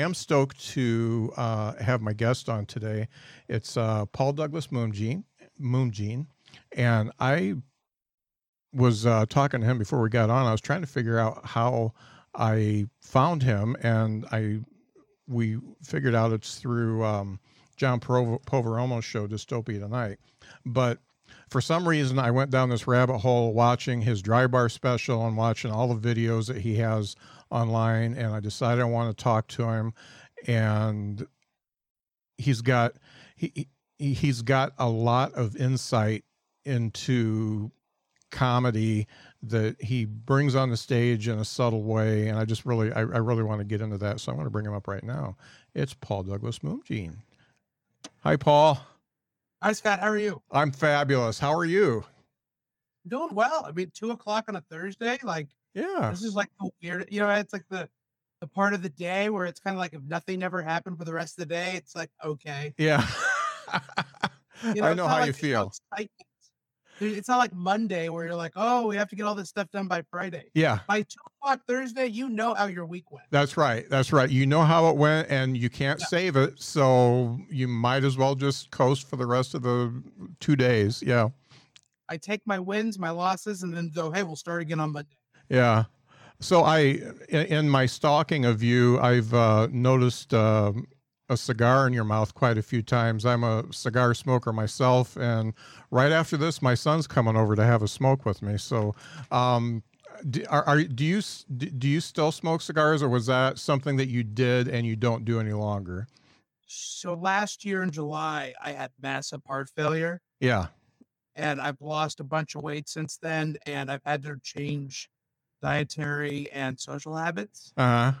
I'm stoked to uh, have my guest on today. It's uh, Paul Douglas Moongene, Moongene, and I was uh, talking to him before we got on. I was trying to figure out how I found him, and I we figured out it's through um, John Pov- Poveromo's show Dystopia Tonight. But for some reason, I went down this rabbit hole watching his dry bar special and watching all the videos that he has online, and I decided I want to talk to him. And he's got he he he's got a lot of insight into comedy that he brings on the stage in a subtle way and i just really i, I really want to get into that so i want to bring him up right now it's paul douglas moongene hi paul Hi, Scott. How are you? i'm fabulous how are you Doing well. I mean, two o'clock on a Thursday. Like yeah this is like the weird. You know, it's like the the part of the day where it's kind of like if nothing ever happened for the rest of the day, it's like okay. yeah You i know how like you feel. It's not like Monday where you're like, oh, we have to get all this stuff done by Friday. yeah By two o'clock Thursday, you know how your week went. That's right. That's right. You know how it went and you can't Yeah. save it. So you might as well just coast for the rest of the two days. Yeah. I take my wins, my losses, and then go, hey, we'll start again on Monday. Yeah. So I, in, my stalking of you, I've uh, noticed um a cigar in your mouth quite a few times. I'm a cigar smoker myself, and right after this, my son's coming over to have a smoke with me. So, um, do, are, are do you do you still smoke cigars, or was that something that you did and you don't do any longer? So last year in July, I had massive heart failure. Yeah. and I've lost a bunch of weight since then, and I've had to change dietary and social habits. Uh huh.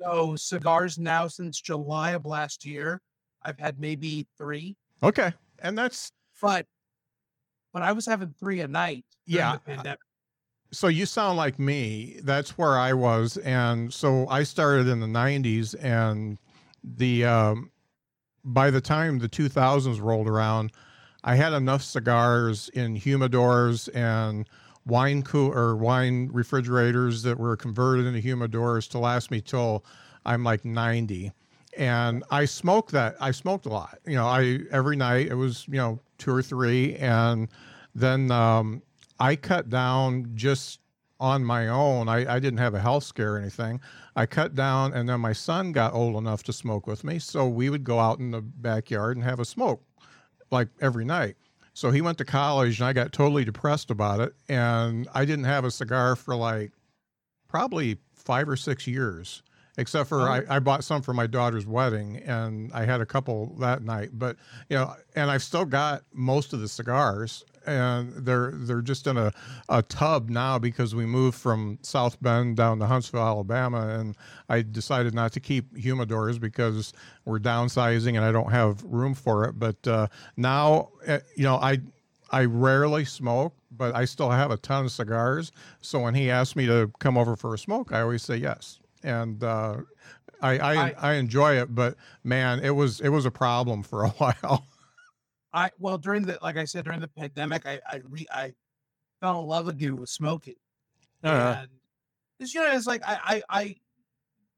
So cigars now since July of last year, I've had maybe three, Okay. And that's but when I was having three a night, Yeah, so you sound like me. That's where I was. And so I started in the 90s and the um by the time the 2000s rolled around, I had enough cigars in humidors and wine cool or wine refrigerators that were converted into humidors to last me till I'm like 90. And I smoked that. I smoked a lot. You know, I every night it was, you know, two or three and then um I cut down just on my own. I, I didn't have a health scare or anything. I cut down, and then my son got old enough to smoke with me. So we would go out in the backyard and have a smoke like every night. So he went to college, and I got totally depressed about it. And I didn't have a cigar for like probably five or six years, except for oh. I, I bought some for my daughter's wedding, and I had a couple that night. But you know, and I've still got most of the cigars, and they're they're just in a, a tub now because we moved from South Bend down to Huntsville, Alabama, and I decided not to keep humidors because we're downsizing and I don't have room for it. But uh, now, uh, you know, I I rarely smoke, but I still have a ton of cigars. So when he asks me to come over for a smoke, I always say yes. And uh, I, I, I- I enjoy it, but man, it was it was a problem for a while. I well during the like I said during the pandemic, I I re, I fell in love again with smoking, Uh, and it's you know it's like I I, I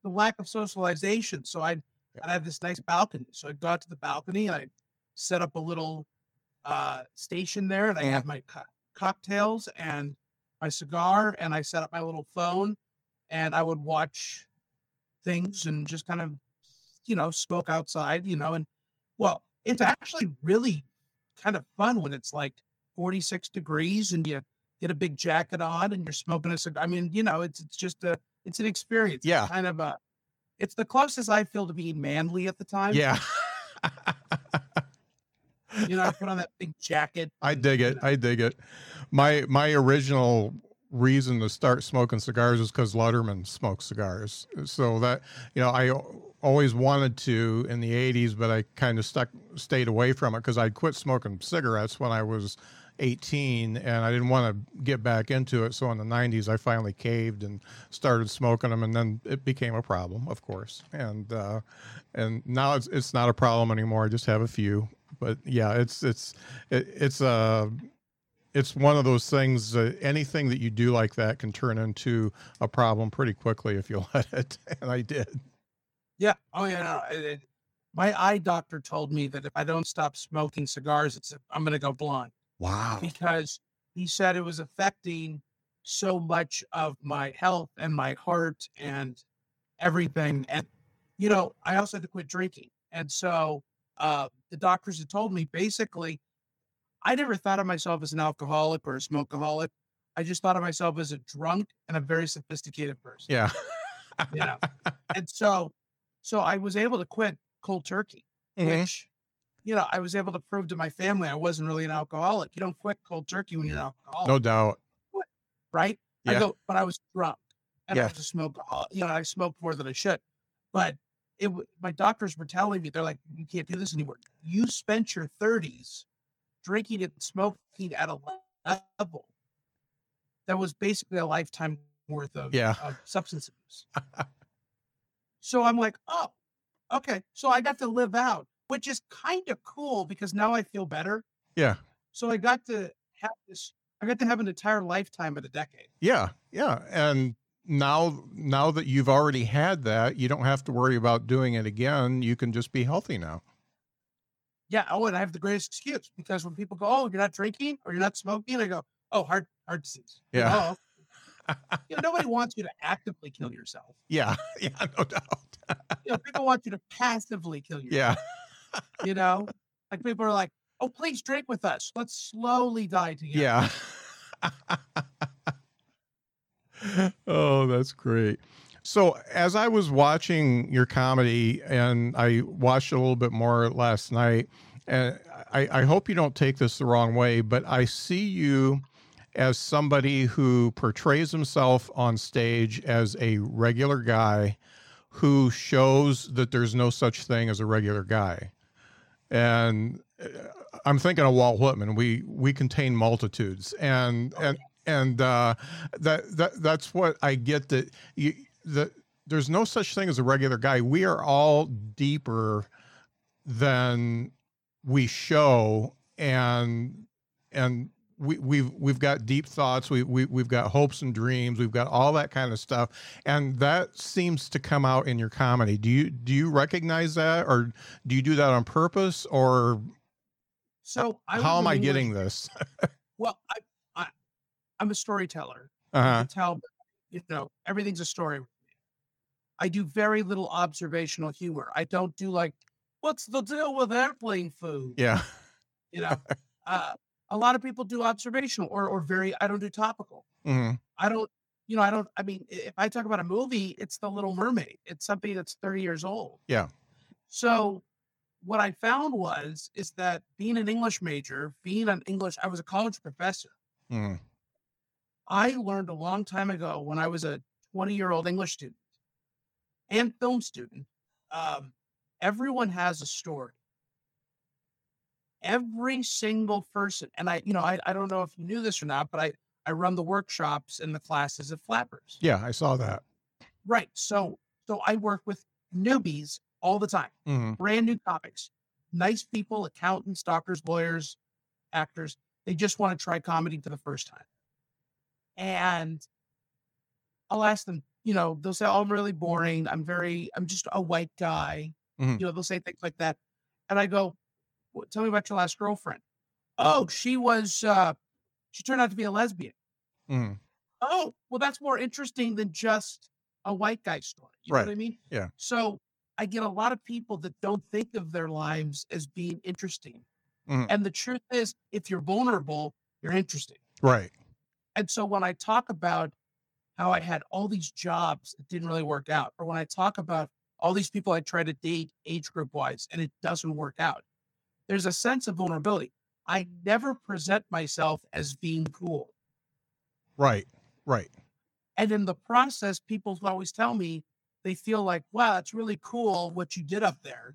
the lack of socialization. So I I have this nice balcony, so I go out to the balcony and I set up a little uh station there, and I have my co- cocktails and my cigar, and I set up my little phone, and I would watch things and just kind of you know smoke outside, you know, and well, it's actually really kind of fun when it's like 46 degrees and you get a big jacket on and you're smoking a cigar. I mean, you know, it's it's just a it's an experience. It's Yeah. kind of a it's the closest I feel to being manly at the time. Yeah. You know, I put on that big jacket. I dig it. Uh, I dig it. My my original reason to start smoking cigars is because Letterman smoked cigars. So that you know, I always wanted to in the '80s, but I kind of stuck stayed away from it because I quit smoking cigarettes when I was 18, and I didn't want to get back into it. So in the '90s, I finally caved and started smoking them, and then it became a problem, of course. And uh, and now it's it's not a problem anymore. I just have a few. But yeah, it's it's it, it's uh it's one of those things uh, anything that you do like that can turn into a problem pretty quickly if you let it and i did Yeah. Oh yeah. No, it- it- my eye doctor told me that if I don't stop smoking cigars, it's I'm going to go blind wow because he said it was affecting so much of my health and my heart and everything. And you know, I also had to quit drinking, and so uh, the doctors had told me basically, I never thought of myself as an alcoholic or a smokeaholic. I just thought of myself as a drunk and a very sophisticated person. yeah You know, and so, so I was able to quit cold turkey Mhm. which you know i was able to prove to my family i wasn't really an alcoholic you don't quit cold turkey when you're an alcoholic no doubt right i Yeah. go but i was drunk and Yeah. i was a smoker you know i smoked more than i should but it my doctors were telling me they're like you can't do this anymore you spent your 30s drinking and smoking at a level that was basically a lifetime worth of, Yeah. of substance abuse so i'm like oh okay so i got to live out which is kind of cool because now i feel better yeah so i got to have this i got to have an entire lifetime of a decade yeah yeah and now now that you've already had that you don't have to worry about doing it again you can just be healthy now Yeah. Oh, and I have the greatest excuse because when people go, "Oh, you're not drinking or you're not smoking," I go, "Oh, heart heart disease." Yeah. "Oh." You know, nobody wants you to actively kill yourself. yeah yeah no doubt You know, people want you to passively kill yourself. yeah You know, like people are like, "Oh, please drink with us. Let's slowly die together." Yeah. oh, that's great. So, as I was watching your comedy, and I watched a little bit more last night, and I, I hope you don't take this the wrong way, but I see you as somebody who portrays himself on stage as a regular guy who shows that there's no such thing as a regular guy. And uh, I'm thinking of Walt Whitman. We we contain multitudes, and and and uh, that that that's what I get. That you that there's no such thing as a regular guy. We are all deeper than we show, and and we, we've we've got deep thoughts. We, we we've got hopes and dreams. We've got all that kind of stuff, and that seems to come out in your comedy. Do you do you recognize that, or do you do that on purpose, or So I how am I getting this? Well, I, I I'm a storyteller. I Uh-huh. can tell, you know, everything's a story. I do very little observational humor. I don't do like, what's the deal with airplane food? Yeah. You know, uh, a lot of people do observational or or very. I don't do topical. hmm I don't. You know, I don't. I mean, if I talk about a movie, it's The Little Mermaid. It's something that's 30 years old. Yeah. So what I found was is that being an English major, being an English, I was a college professor. hmm I learned a long time ago when I was a 20 year old English student and film student. Um, everyone has a story. Every single person, and I, you know, I, I don't know if you knew this or not, but I, I run the workshops and the classes at Flappers. Yeah, I saw that. Right. So, so I work with newbies all the time, hmm brand new comics, nice people, accountants, doctors, lawyers, actors. They just want to try comedy for the first time. And I'll ask them, you know, they'll say, Oh, I'm really boring. I'm very, I'm just a white guy. Mhm. You know, they'll say things like that. And I go, "Well, Tell me about your last girlfriend. Oh, she was, uh, she turned out to be a lesbian. hmm Oh, well, that's more interesting than just a white guy story. You know what I mean? Yeah. So I get a lot of people that don't think of their lives as being interesting. Mhm. And the truth is, if you're vulnerable, you're interesting. Right. And so when I talk about how I had all these jobs that didn't really work out, or when I talk about all these people I try to date age group wise and it doesn't work out, there's a sense of vulnerability. I never present myself as being cool. Right. Right. And in the process, people always tell me they feel like, wow, it's really cool what you did up there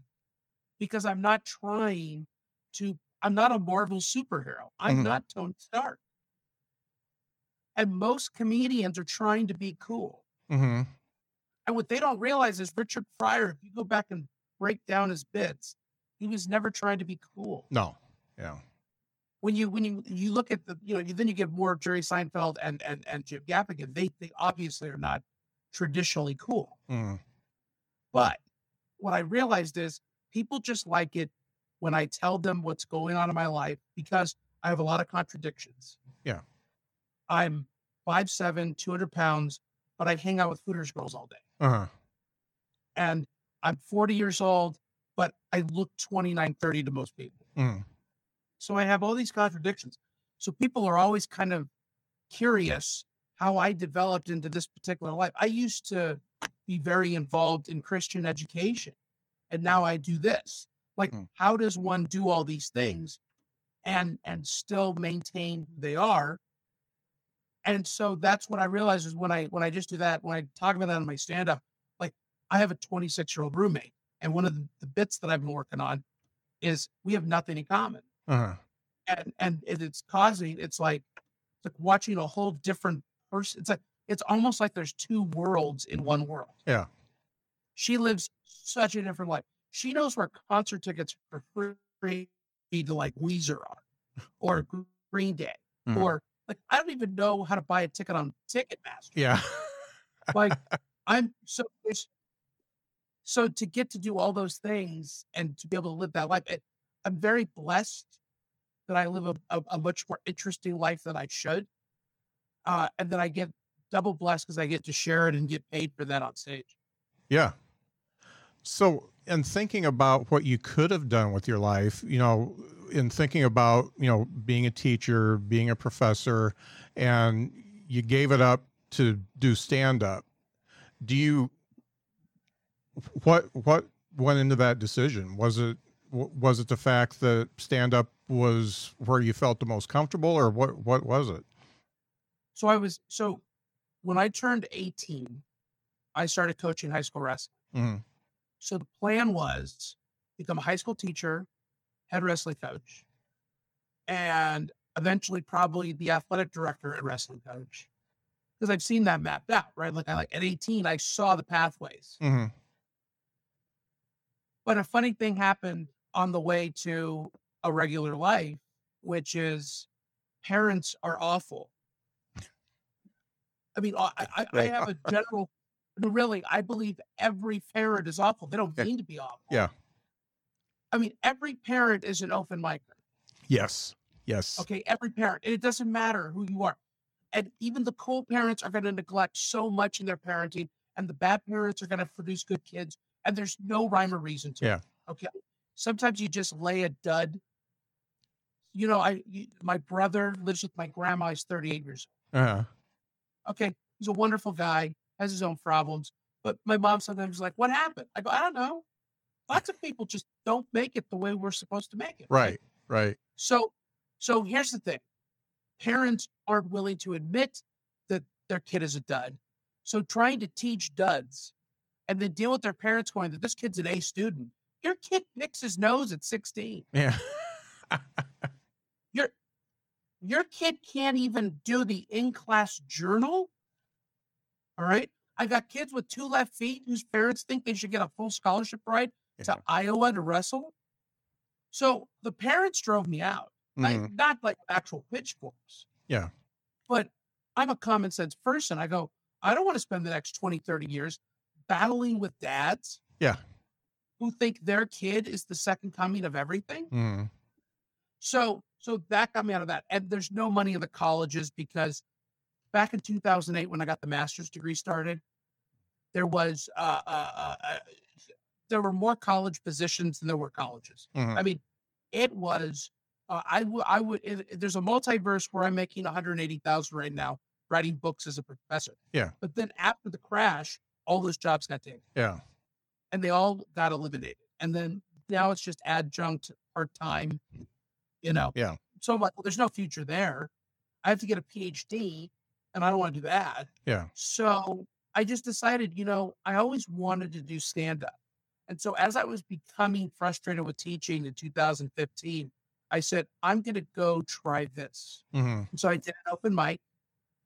because I'm not trying to, I'm not a Marvel superhero. I'm Mhm. not Tony Stark. And most comedians are trying to be cool. hmm And what they don't realize is Richard Pryor, if you go back and break down his bits, he was never trying to be cool. No. Yeah. When you when you you look at the, you know, you, then you get more Jerry Seinfeld and and and Jim Gaffigan, they they obviously are not traditionally cool. Mm. But what I realized is people just like it when I tell them what's going on in my life because I have a lot of contradictions. Yeah. I'm 5'7, 200 pounds, but I hang out with Hooters girls all day. Uh-huh. And I'm 40 years old, but I look 29, 30 to most people. Mm. So I have all these contradictions. So people are always kind of curious how I developed into this particular life. I used to be very involved in Christian education, and now I do this. Like, Mm. how does one do all these things and and still maintain who they are? And so that's what I realized is when I when I just do that, when I talk about that in my stand-up, like I have a 26 year old roommate, and one of the, the bits that I've been working on is we have nothing in common Uh-huh. and and it- it's causing it's like it's like watching a whole different person it's like it's almost like there's two worlds in one world Yeah. she lives such a different life she knows where concert tickets for free to like weezer are or green day Mhm. or like i don't even know how to buy a ticket on ticketmaster Yeah. like i'm so it's so to get to do all those things and to be able to live that life it, i'm very blessed that i live a, a, a much more interesting life than i should uh, and then i get double blessed because i get to share it and get paid for that on stage Yeah. So, in thinking about what you could have done with your life, you know, in thinking about, you know, being a teacher, being a professor, and you gave it up to do stand up, do you, what, what went into that decision? Was it, was it the fact that stand up was where you felt the most comfortable or what, what was it? so i was so when i turned 18 i started coaching high school wrestling Mhm. So the plan was become a high school teacher, head wrestling coach, and eventually probably the athletic director at wrestling coach. Because I've seen that mapped out, right? Like I like at 18, I saw the pathways. Mhm. But a funny thing happened on the way to a regular life, which is parents are awful. I mean, I, I, I have a general, really, I believe every parent is awful. They don't mean to be awful. Yeah. I mean, every parent is an open micer. Yes. Yes. Okay. Every parent, and it doesn't matter who you are. And even the cool parents are going to neglect so much in their parenting, and the bad parents are going to produce good kids. And there's no rhyme or reason to Yeah. it. Okay. Sometimes you just lay a dud. You know, I you, my brother lives with my grandma. He's 38 years Uh-huh. old. Okay. He's a wonderful guy, has his own problems. But my mom sometimes is like, What happened? I go, I don't know. Lots of people just don't make it the way we're supposed to make it. Right. Right. So, so here's the thing: parents aren't willing to admit that their kid is a dud. So, trying to teach duds and then deal with their parents going that this kid's an A student. Your kid picks his nose at 16. Yeah. Your your kid can't even do the in-class journal. All right. I got kids with two left feet whose parents think they should get a full scholarship ride to Iowa to wrestle. So the parents drove me out. I, Mhm. not like actual pitchforks. Yeah. But I'm a common sense person. I go, I don't want to spend the next 20, 30 years battling with dads Yeah. who think their kid is the second coming of everything. Mhm. So, so that got me out of that. And there's no money in the colleges because back in 2008, when I got the master's degree started, there was, uh, uh, uh, uh, there were more college positions than there were colleges. Mhm. I mean, it was Uh, I would, I would. If, if there's a multiverse where I'm making 180,000 right now, writing books as a professor. Yeah. But then after the crash, all those jobs got taken, Yeah. and they all got eliminated. And then now it's just adjunct, part time. You know. Yeah. So I'm like, well, there's no future there. I have to get a PhD, and I don't want to do that. Yeah. So I just decided, you know, I always wanted to do stand up. And so as I was becoming frustrated with teaching in 2015, I said, I'm going to go try this. hmm so I did an open mic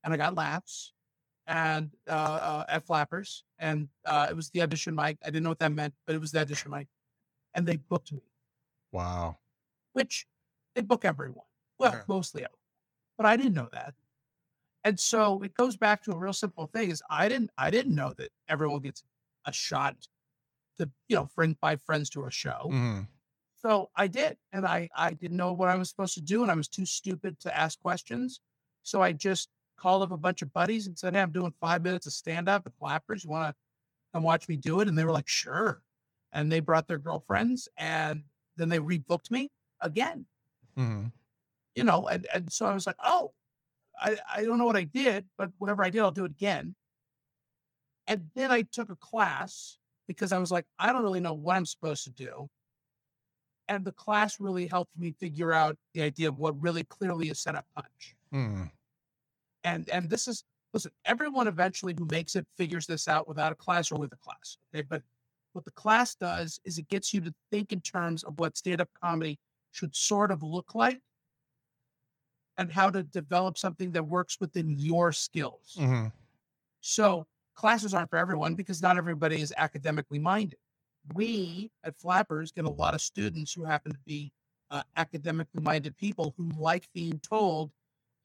and I got laughs and uh, uh, at Flappers. And uh, it was the audition mic. I didn't know what that meant, but it was the audition mic. And they booked me, Wow. which they book everyone. Well, Yeah. mostly everyone. But I didn't know that. And so it goes back to a real simple thing is I didn't I didn't know that everyone gets a shot to, you know, bring five friends to a show. hmm So I did, and I I didn't know what I was supposed to do, and I was too stupid to ask questions. So I just called up a bunch of buddies and said, "Hey, I'm doing five minutes of stand up at Flappers. You want to come watch me do it?" And they were like, "Sure." And they brought their girlfriends, and then they rebooked me again. hmm You know, and and so I was like, "Oh, I I don't know what I did, but whatever I did, I'll do it again." And then I took a class because I was like, I don't really know what I'm supposed to do. And the class really helped me figure out the idea of what really clearly is set up punch. hmm And and this is listen, everyone eventually who makes it figures this out without a class or with a class. Okay. But what the class does is it gets you to think in terms of what stand-up comedy should sort of look like and how to develop something that works within your skills. hmm So classes aren't for everyone because not everybody is academically minded. We at Flappers get a lot of students who happen to be uh, academically minded people who like being told,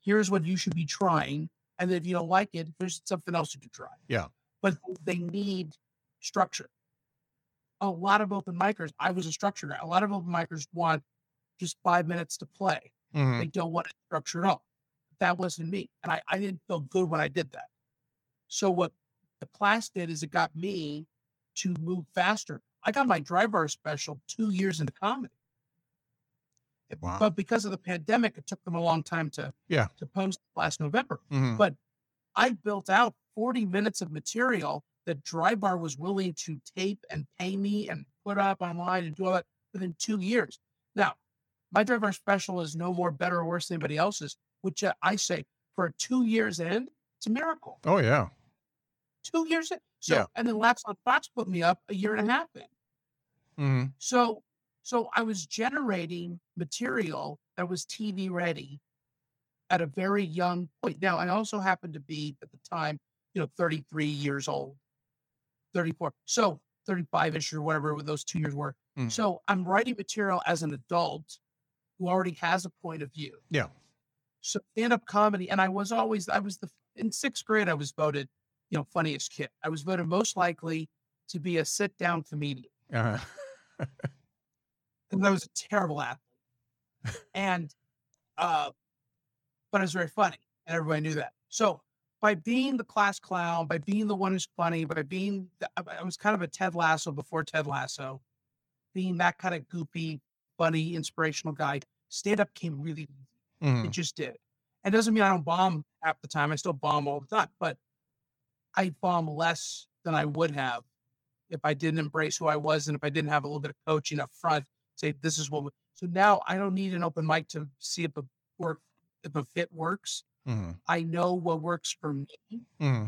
here's what you should be trying. And if you don't like it, there's something else you can try. Yeah. But they need structure. A lot of open micers, I was a structure guy. A lot of open micers want just five minutes to play. hmm They don't want it structured at all. That wasn't me. And I, I didn't feel good when I did that. So what the class did is it got me to move faster. I got my dry bar special two years into comedy. Wow. But because of the pandemic, it took them a long time to Yeah. to post last November. hmm But I built out 40 minutes of material that Dry Bar was willing to tape and pay me and put up online and do all that within two years. Now, my Dry Bar special is no more better or worse than anybody else's, which uh, I say for a two years end, it's a miracle. Oh yeah. Two years in. So, Yeah. and then Laughs on Fox put me up a year and a half in. hmm So, so I was generating material that was TV ready at a very young point. Now, I also happened to be at the time, you know, 33 years old, 34. So 35 ish or whatever those two years were. Mhm. So I'm writing material as an adult who already has a point of view. Yeah. So stand up comedy. And I was always, I was the, in sixth grade, I was voted, you know, funniest kid. I was voted most likely to be a sit down comedian uh because I was a terrible athlete. and uh but it was very funny and everybody knew that. So by being the class clown, by being the one who's funny, by being the, I I was kind of a Ted Lasso before Ted Lasso, being that kind of goofy, funny, inspirational guy, stand up came really easy. hmm It just did. And it doesn't mean I don't bomb half the time. I still bomb all the time, but I bomb less than I would have if I didn't embrace who I was and if I didn't have a little bit of coaching up front. Say this is what. We, so now I don't need an open mic to see if a work if a fit works. hmm I know what works for me, hmm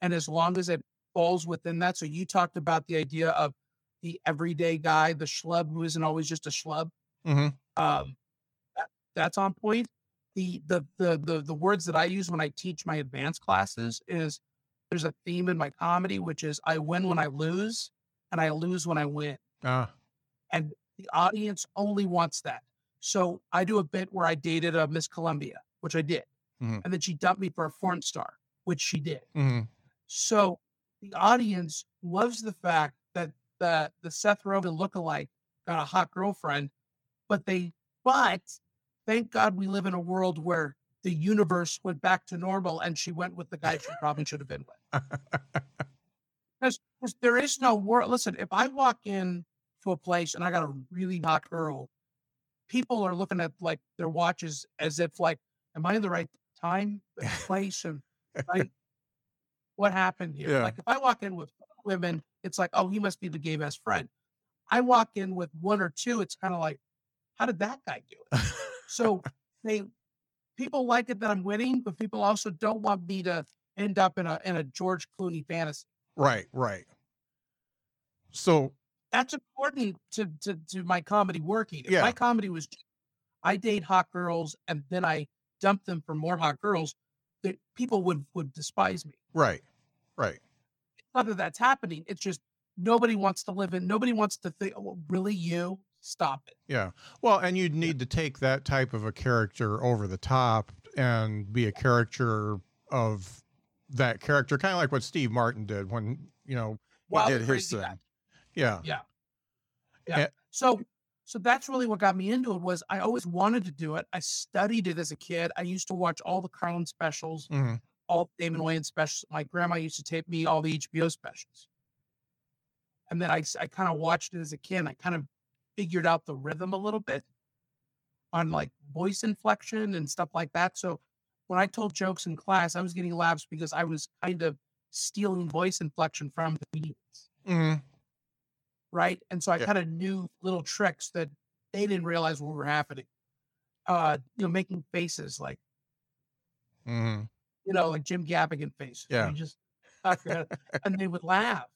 and as long as it falls within that. So you talked about the idea of the everyday guy, the schlub who isn't always just a schlub hmm um, that, that's on point. The, the the the the words that I use when I teach my advanced classes is there's a theme in my comedy, which is I win when I lose, and I lose when I win, Ah. and the audience only wants that. So I do a bit where I dated a Miss Colombia, which I did, Mhm. and then she dumped me for a porn star, which she did. hmm So the audience loves the fact that the the Seth Rogen lookalike got a hot girlfriend, but they but thank God we live in a world where the universe went back to normal and she went with the guy she probably should have been with. Because there is no world. Listen, if I walk in to a place and I got a really hot girl, people are looking at like their watches as if like, am I in the right time, place, and right? What happened here? Yeah. Like if I walk in with women, it's like, oh, he must be the gay best friend. I walk in with one or two, it's kind of like, how did that guy do it? So they people like it that I'm winning, but people also don't want me to end up in a in a George Clooney fantasy. Right, right. So That's important to to, to my comedy working. If Yeah. my comedy was I date hot girls and then I dump them for more hot girls, that people would would despise me. right, right. Not that that's happening. It's just nobody wants to live in. Nobody wants to think. Oh, really, you stop it. Yeah. Well, and you'd need to take that type of a character over the top and be a character of that character, kind of like what Steve Martin did when, you know, he Wild did his thing. guy. Yeah. Yeah. Yeah. Eh. So so that's really what got me into it was I always wanted to do it. I studied it as a kid. I used to watch all the Carlin specials, hmm all the Damon Wayans specials. My grandma used to tape me all the HBO specials. And then I, I kind of watched it as a kid. I kind of figured out the rhythm a little bit on like voice inflection and stuff like that. So when I told jokes in class, I was getting laughs because I was kind of stealing voice inflection from the comedians hmm right? And so I Yeah. kind of knew little tricks that they didn't realize what were happening. Uh, you know, making faces like hmm you know, like Jim Gaffigan faces. Yeah. you just and they would laugh.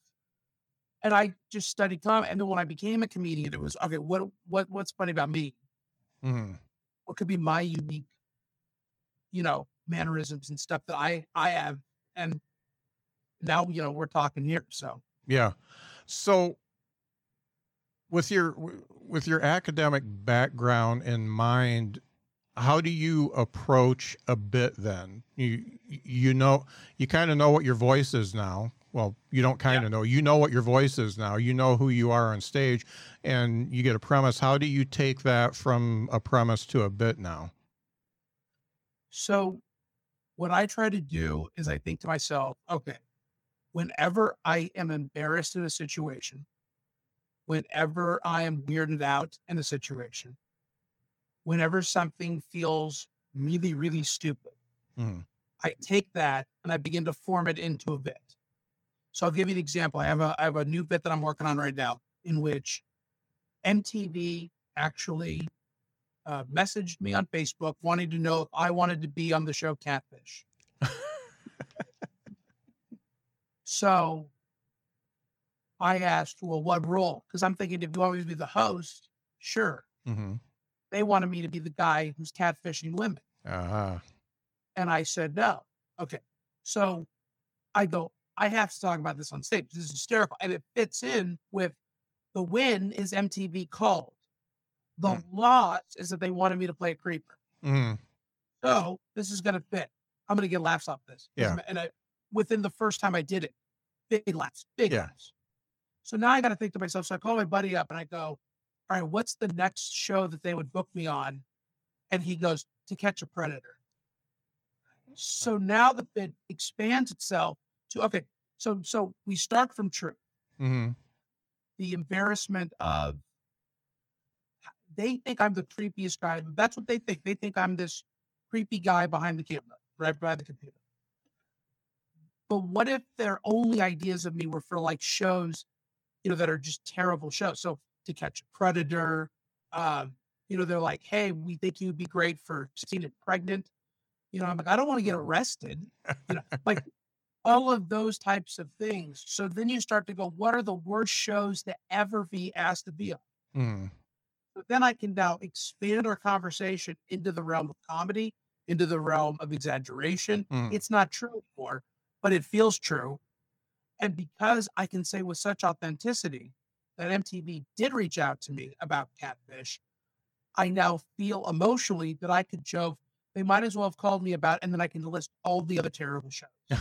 And I just studied comedy. And then when I became a comedian, it was okay. What what what's funny about me? Mm-hmm. What could be my unique, you know, mannerisms and stuff that I I have? And now you know we're talking here. So Yeah. So with your with your academic background in mind, how do you approach a bit then? You you know you kind of know what your voice is now. Well, you don't kind of know. You know what your voice is now. You know who you are on stage and you get a premise. How do you take that from a premise to a bit now? So, what I try to do is I think to myself, okay, whenever I am embarrassed in a situation, whenever I am weirded out in a situation, whenever something feels really, really stupid, Mhm. I take that and I begin to form it into a bit. So I'll give you an example. I have a I have a new bit that I'm working on right now in which MTV actually uh, messaged me on Facebook wanting to know if I wanted to be on the show Catfish. so I asked, well, what role? Because I'm thinking if you want me to be the host, sure. hmm They wanted me to be the guy who's catfishing women. Uh-huh. And I said, no. Okay. So I go, I have to talk about this on stage. This is hysterical. And it fits in with the win is MTV called. The Mm. loss is that they wanted me to play a creeper. hmm So this is going to fit. I'm going to get laughs off this. Yeah. And I, within the first time I did it, big laughs, big Yeah. laughs. So now I got to think to myself. So I call my buddy up and I go, all right, what's the next show that they would book me on? And he goes, To Catch a Predator. So now the bit expands itself to, okay, so, so we start from truth, hmm the embarrassment of, they think I'm the creepiest guy. That's what they think. They think I'm this creepy guy behind the camera, right behind the computer. But what if their only ideas of me were for like shows, you know, that are just terrible shows? So to catch a predator, um, you know, they're like, hey, we think you'd be great for 16 and Pregnant. You know, I'm like, I don't want to get arrested. You know, like all of those types of things. So then you start to go, what are the worst shows to ever be asked to be on? hmm So then I can now expand our conversation into the realm of comedy, into the realm of exaggeration. Mm. It's not true anymore, but it feels true. And because I can say with such authenticity that MTV did reach out to me about Catfish, I now feel emotionally that I could joke. They might as well have called me about, and then I can list all the other terrible shows.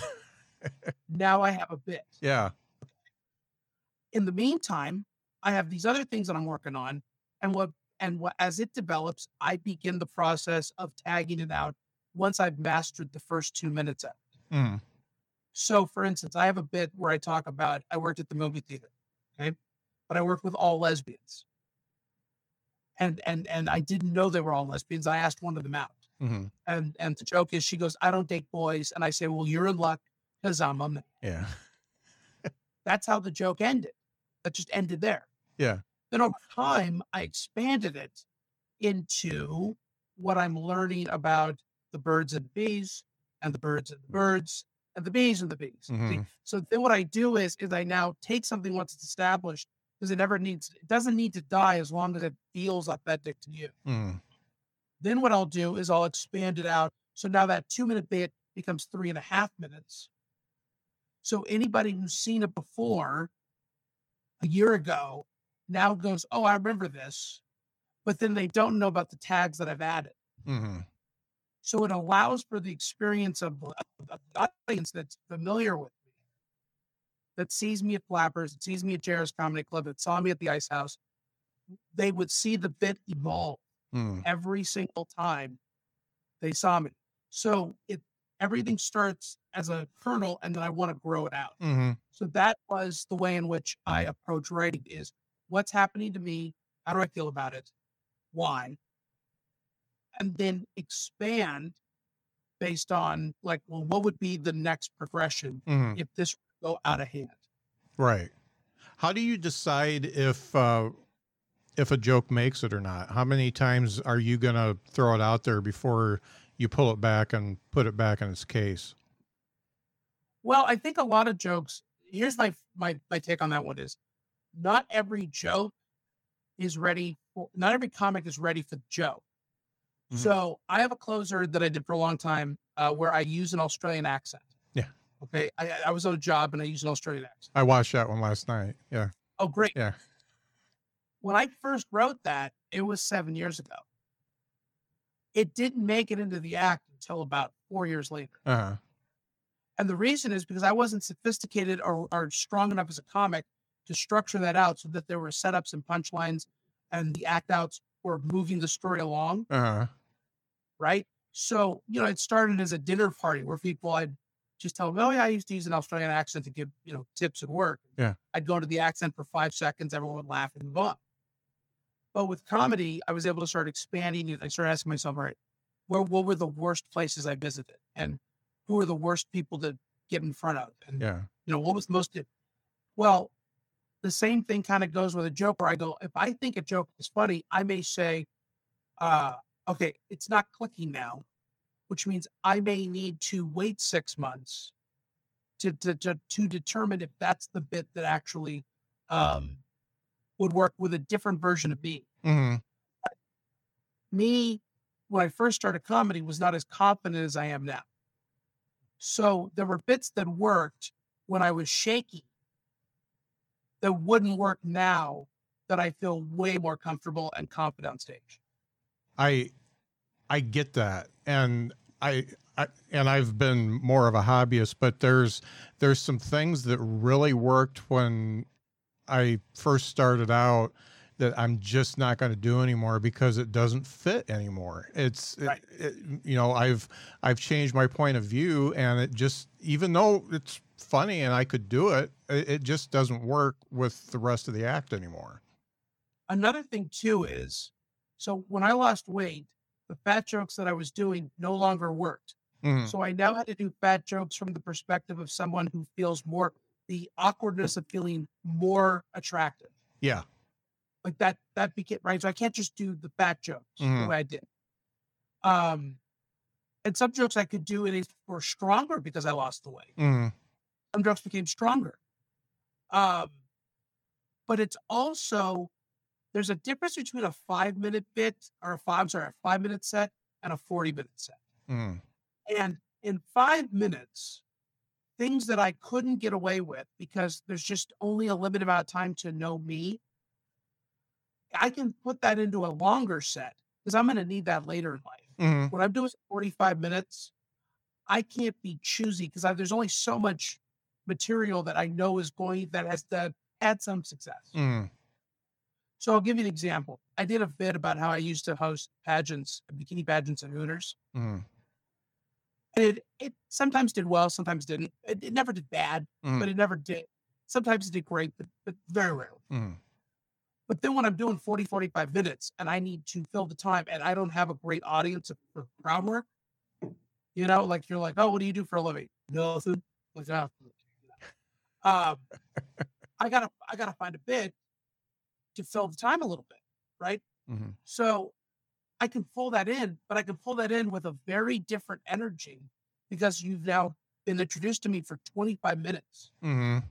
now I have a bit Yeah. in the meantime, I have these other things that I'm working on, and what and what as it develops, I begin the process of tagging it out once I've mastered the first two minutes of it. Mm. So, for instance, I have a bit where I talk about I worked at the movie theater, okay, but I worked with all lesbians. and and and I didn't know they were all lesbians. I asked one of them out, hmm and and the joke is she goes, "I don't date boys," and I say, "Well, you're in luck because I'm a man." Yeah. That's how the joke ended. That just ended there. Yeah. Then over time, I expanded it into what I'm learning about the birds and bees, and the birds and the birds, and the bees and the bees. Mhm. So then what I do is is I now take something once it's established because it never needs it doesn't need to die as long as it feels authentic to you. Mm. Then what I'll do is I'll expand it out. So now that two minute bit becomes three and a half minutes. So anybody who's seen it before a year ago now goes, Oh, I remember this. But then they don't know about the tags that I've added. hmm So it allows for the experience of, of the audience that's familiar with me, that sees me at Flappers, that sees me at Jarrett's Comedy Club, that saw me at the Ice House. They would see the bit evolve Mm. every single time they saw me. So it everything starts as a kernel, and then I want to grow it out. hmm So that was the way in which I approach writing: is what's happening to me, how do I feel about it, why, and then expand based on like, well, what would be the next progression hmm if this go out of hand? Right. How do you decide if uh, if a joke makes it or not? How many times are you gonna throw it out there before you pull it back and put it back in its case? Well, I think a lot of jokes. Here's my my my take on that one is, not every joke is ready for. Not every comic is ready for the joke. Mhm. So I have a closer that I did for a long time uh, where I use an Australian accent. Yeah. Okay. I, I was on a job and I used an Australian accent. I watched that one last night. Yeah. Oh, great. Yeah. When I first wrote that, it was seven years ago. It didn't make it into the act until about four years later. Uh huh. And the reason is because I wasn't sophisticated or, or strong enough as a comic to structure that out so that there were setups and punchlines and the act outs were moving the story along, Uh huh. right? So, you know, it started as a dinner party where people I'd just tell them, oh, yeah, I used to use an Australian accent to give, you know, tips at work. Yeah. I'd go into the accent for five seconds, everyone would laugh and move on. But with comedy, I was able to start expanding. I started asking myself, all right, where what were the worst places I visited? And who are the worst people to get in front of? And Yeah. you know, what was most well, the same thing kind of goes with a joke where I go, if I think a joke is funny, I may say, uh, okay, it's not clicking now, which means I may need to wait six months to to to, to determine if that's the bit that actually um would work with a different version of me. Mm-hmm. Me, when I first started comedy, was not as confident as I am now. So there were bits that worked when I was shaky that wouldn't work now that I feel way more comfortable and confident on stage. I I get that, and I, I and I've been more of a hobbyist, but there's there's some things that really worked when I first started out that I'm just not going to do anymore because it doesn't fit anymore. It's Right. it, you know I've I've changed my point of view, and it just even though it's funny and I could do it, it, it just doesn't work with the rest of the act anymore. Another thing too is so when I lost weight, the fat jokes that I was doing no longer worked. Mhm. So I now had to do fat jokes from the perspective of someone who feels more the awkwardness of feeling more attractive. Yeah. Like that that became right. So I can't just do the fat jokes Mhm. the way I did. Um and some jokes I could do and were stronger because I lost the weight. Mhm. Some jokes became stronger. Um but it's also there's a difference between a five minute bit or a five, I'm sorry, a five minute set and a 40 minute set. Mhm. And in five minutes, things that I couldn't get away with because there's just only a limited amount of time to know me, I can put that into a longer set because I'm going to need that later in life. Mhm. When I'm doing 45 minutes, I can't be choosy because there's only so much material that I know is going that has to had some success. Mhm. So I'll give you an example. I did a bit about how I used to host pageants, bikini pageants and Hooters. Mhm. And it, it sometimes did well, sometimes didn't. It, it never did bad, Mhm. but it never did. Sometimes it did great, but, but very rarely. But then when I'm doing 40, 45 minutes and I need to fill the time and I don't have a great audience for crowd work, you know, like you're like, oh, what do you do for a living? Nothing. Like, oh. um, I gotta, I gotta find a bit to fill the time a little bit, right? hmm So I can pull that in, but I can pull that in with a very different energy because you've now been introduced to me for 25 minutes. hmm But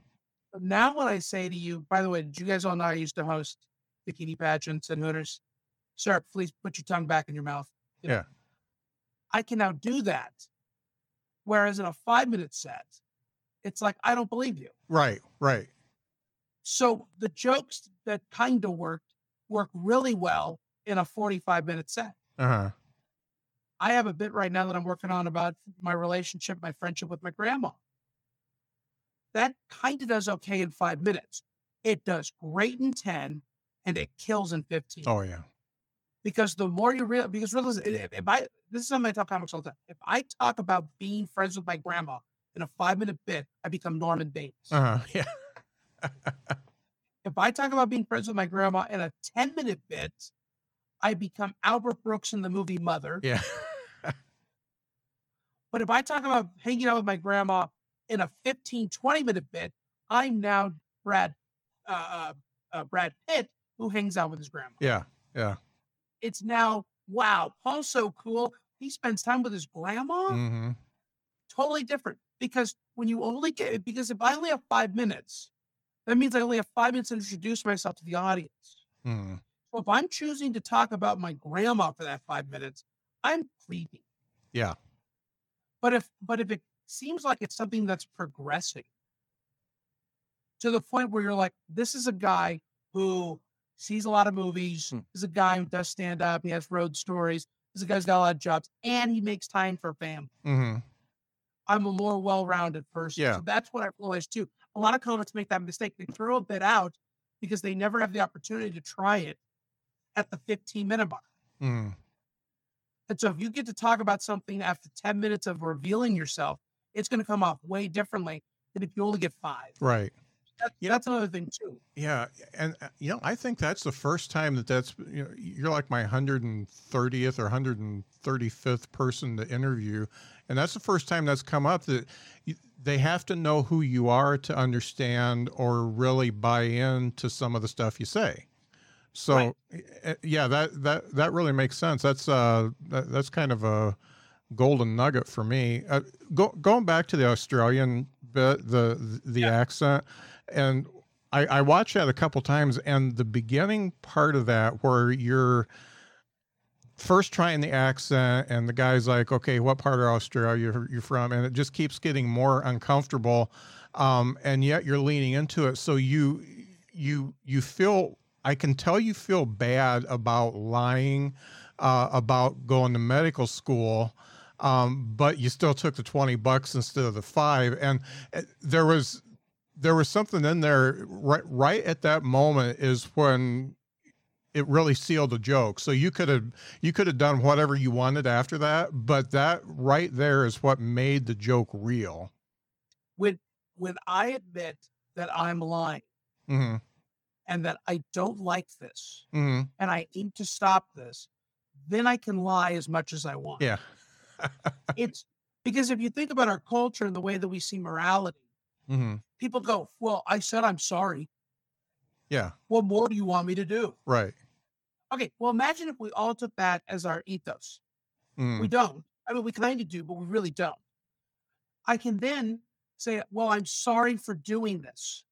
now when I say to you, by the way, did you guys all know I used to host bikini pageants and hooters? Sir, please put your tongue back in your mouth. You know, Yeah. I can now do that. Whereas in a five minute set, it's like, I don't believe you. Right. Right. So the jokes that kind of worked work really well in a 45 minute set. Uh huh. I have a bit right now that I'm working on about my relationship, my friendship with my grandma. That kind of does okay in five minutes. It does great in 10 and it kills in 15. Oh yeah. Because the more you real, because realize if if I, this is something I tell comics all the time. If I talk about being friends with my grandma in a five minute bit, I become Norman Bates. Uh huh. Yeah. If I talk about being friends with my grandma in a 10 minute bit, I become Albert Brooks in the movie Mother. Yeah. But if I talk about hanging out with my grandma in a 15, 20 minute bit, I'm now Brad, uh, uh, uh, Brad Pitt who hangs out with his grandma. Yeah. Yeah. It's now, wow, Paul's so cool. He spends time with his grandma. Mm-hmm. Totally different because when you only get, because if I only have five minutes, that means I only have five minutes to introduce myself to the audience. hmm So if I'm choosing to talk about my grandma for that five minutes, I'm creepy. Yeah. But if but if it seems like it's something that's progressing to the point where you're like, this is a guy who sees a lot of movies, Hmm. is a guy who does stand up, he has road stories, this is a guy who's got a lot of jobs, and he makes time for family. hmm I'm a more well-rounded person. Yeah. So that's what I realized too. A lot of comics make that mistake. They throw a bit out because they never have the opportunity to try it at the 15 minute mark. hmm And so if you get to talk about something after 10 minutes of revealing yourself, it's going to come off way differently than if you only get five. Right. That, Yeah. That's another thing too. Yeah, and uh, you know, I think that's the first time that that's you know, you're like my 130th or 135th person to interview, and that's the first time that's come up that you, they have to know who you are to understand or really buy in to some of the stuff you say. So, Right. uh, yeah, that that that really makes sense. That's uh that, that's kind of a golden nugget for me. Uh, go, going back to the Australian bit, the the Yeah. accent, and I, I watched that a couple times, and the beginning part of that where you're first trying the accent, and the guy's like, "Okay, what part of Australia you're, you're from?" and it just keeps getting more uncomfortable, um, and yet you're leaning into it, so you you you feel. I can tell you feel bad about lying uh, about going to medical school, um, but you still took the 20 bucks instead of the five. And uh, there was there was something in there right right at that moment is when it really sealed the joke. So you could have you could have done whatever you wanted after that, but that right there is what made the joke real. When when I admit that I'm lying hmm and that I don't like this hmm and I need to stop this, then I can lie as much as I want. Yeah. It's because if you think about our culture and the way that we see morality, hmm people go, Well, I said I'm sorry. Yeah. What more do you want me to do? Right. Okay, well, imagine if we all took that as our ethos. Mm. We don't. I mean, we kind of do, but we really don't. I can then say, Well, I'm sorry for doing this.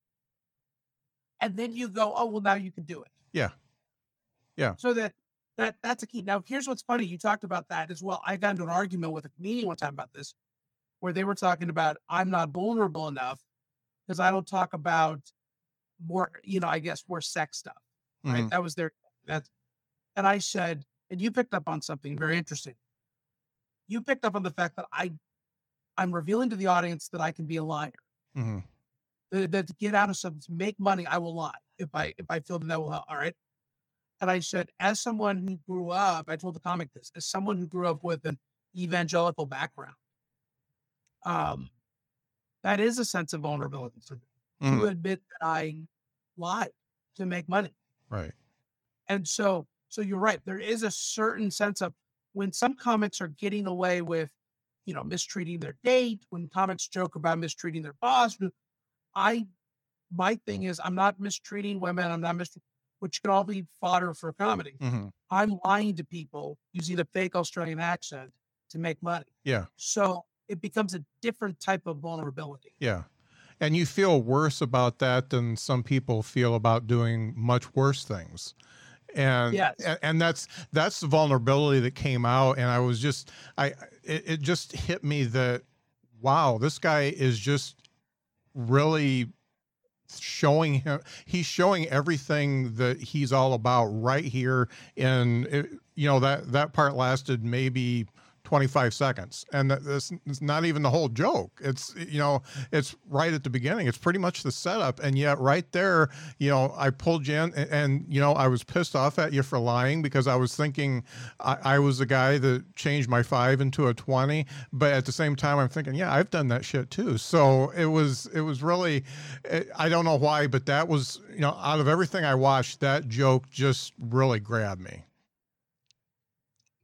And then you go, Oh, well, now you can do it. Yeah. Yeah. So that that that's a key. Now, here's what's funny. You talked about that as well. I got into an argument with a comedian one time about this, where they were talking about I'm not vulnerable enough because I don't talk about more, you know, I guess more sex stuff. Right. Mhm. That was their that and I said, and you picked up on something very interesting. You picked up on the fact that I I'm revealing to the audience that I can be a liar. Mhm. That, that to get out of something, to make money, I will lie if I if I feel that, that will help. All right. And I said, as someone who grew up, I told the comic this, as someone who grew up with an evangelical background, um, that is a sense of vulnerability for me to Mhm. admit that I lied to make money. Right. And so, so you're right. There is a certain sense of when some comics are getting away with, you know, mistreating their date, when comics joke about mistreating their boss. I, my thing is, I'm not mistreating women. I'm not mistreating, which can all be fodder for comedy. hmm I'm lying to people using a fake Australian accent to make money. Yeah. So it becomes a different type of vulnerability. Yeah. And you feel worse about that than some people feel about doing much worse things. And, Yes. and and that's that's the vulnerability that came out and I was just I it, it just hit me that wow, this guy is just really showing him he's showing everything that he's all about right here. And it, you know that that part lasted maybe 25 seconds. And that's it's not even the whole joke. It's you know it's right at the beginning. It's pretty much the setup. And yet right there you know i pulled you in and, and you know i was pissed off at you for lying because i was thinking I, I was the guy that changed my five into a 20 but at the same time i'm thinking yeah i've done that shit too. So it was it was really it, i don't know why but that was you know out of everything i watched that joke just really grabbed me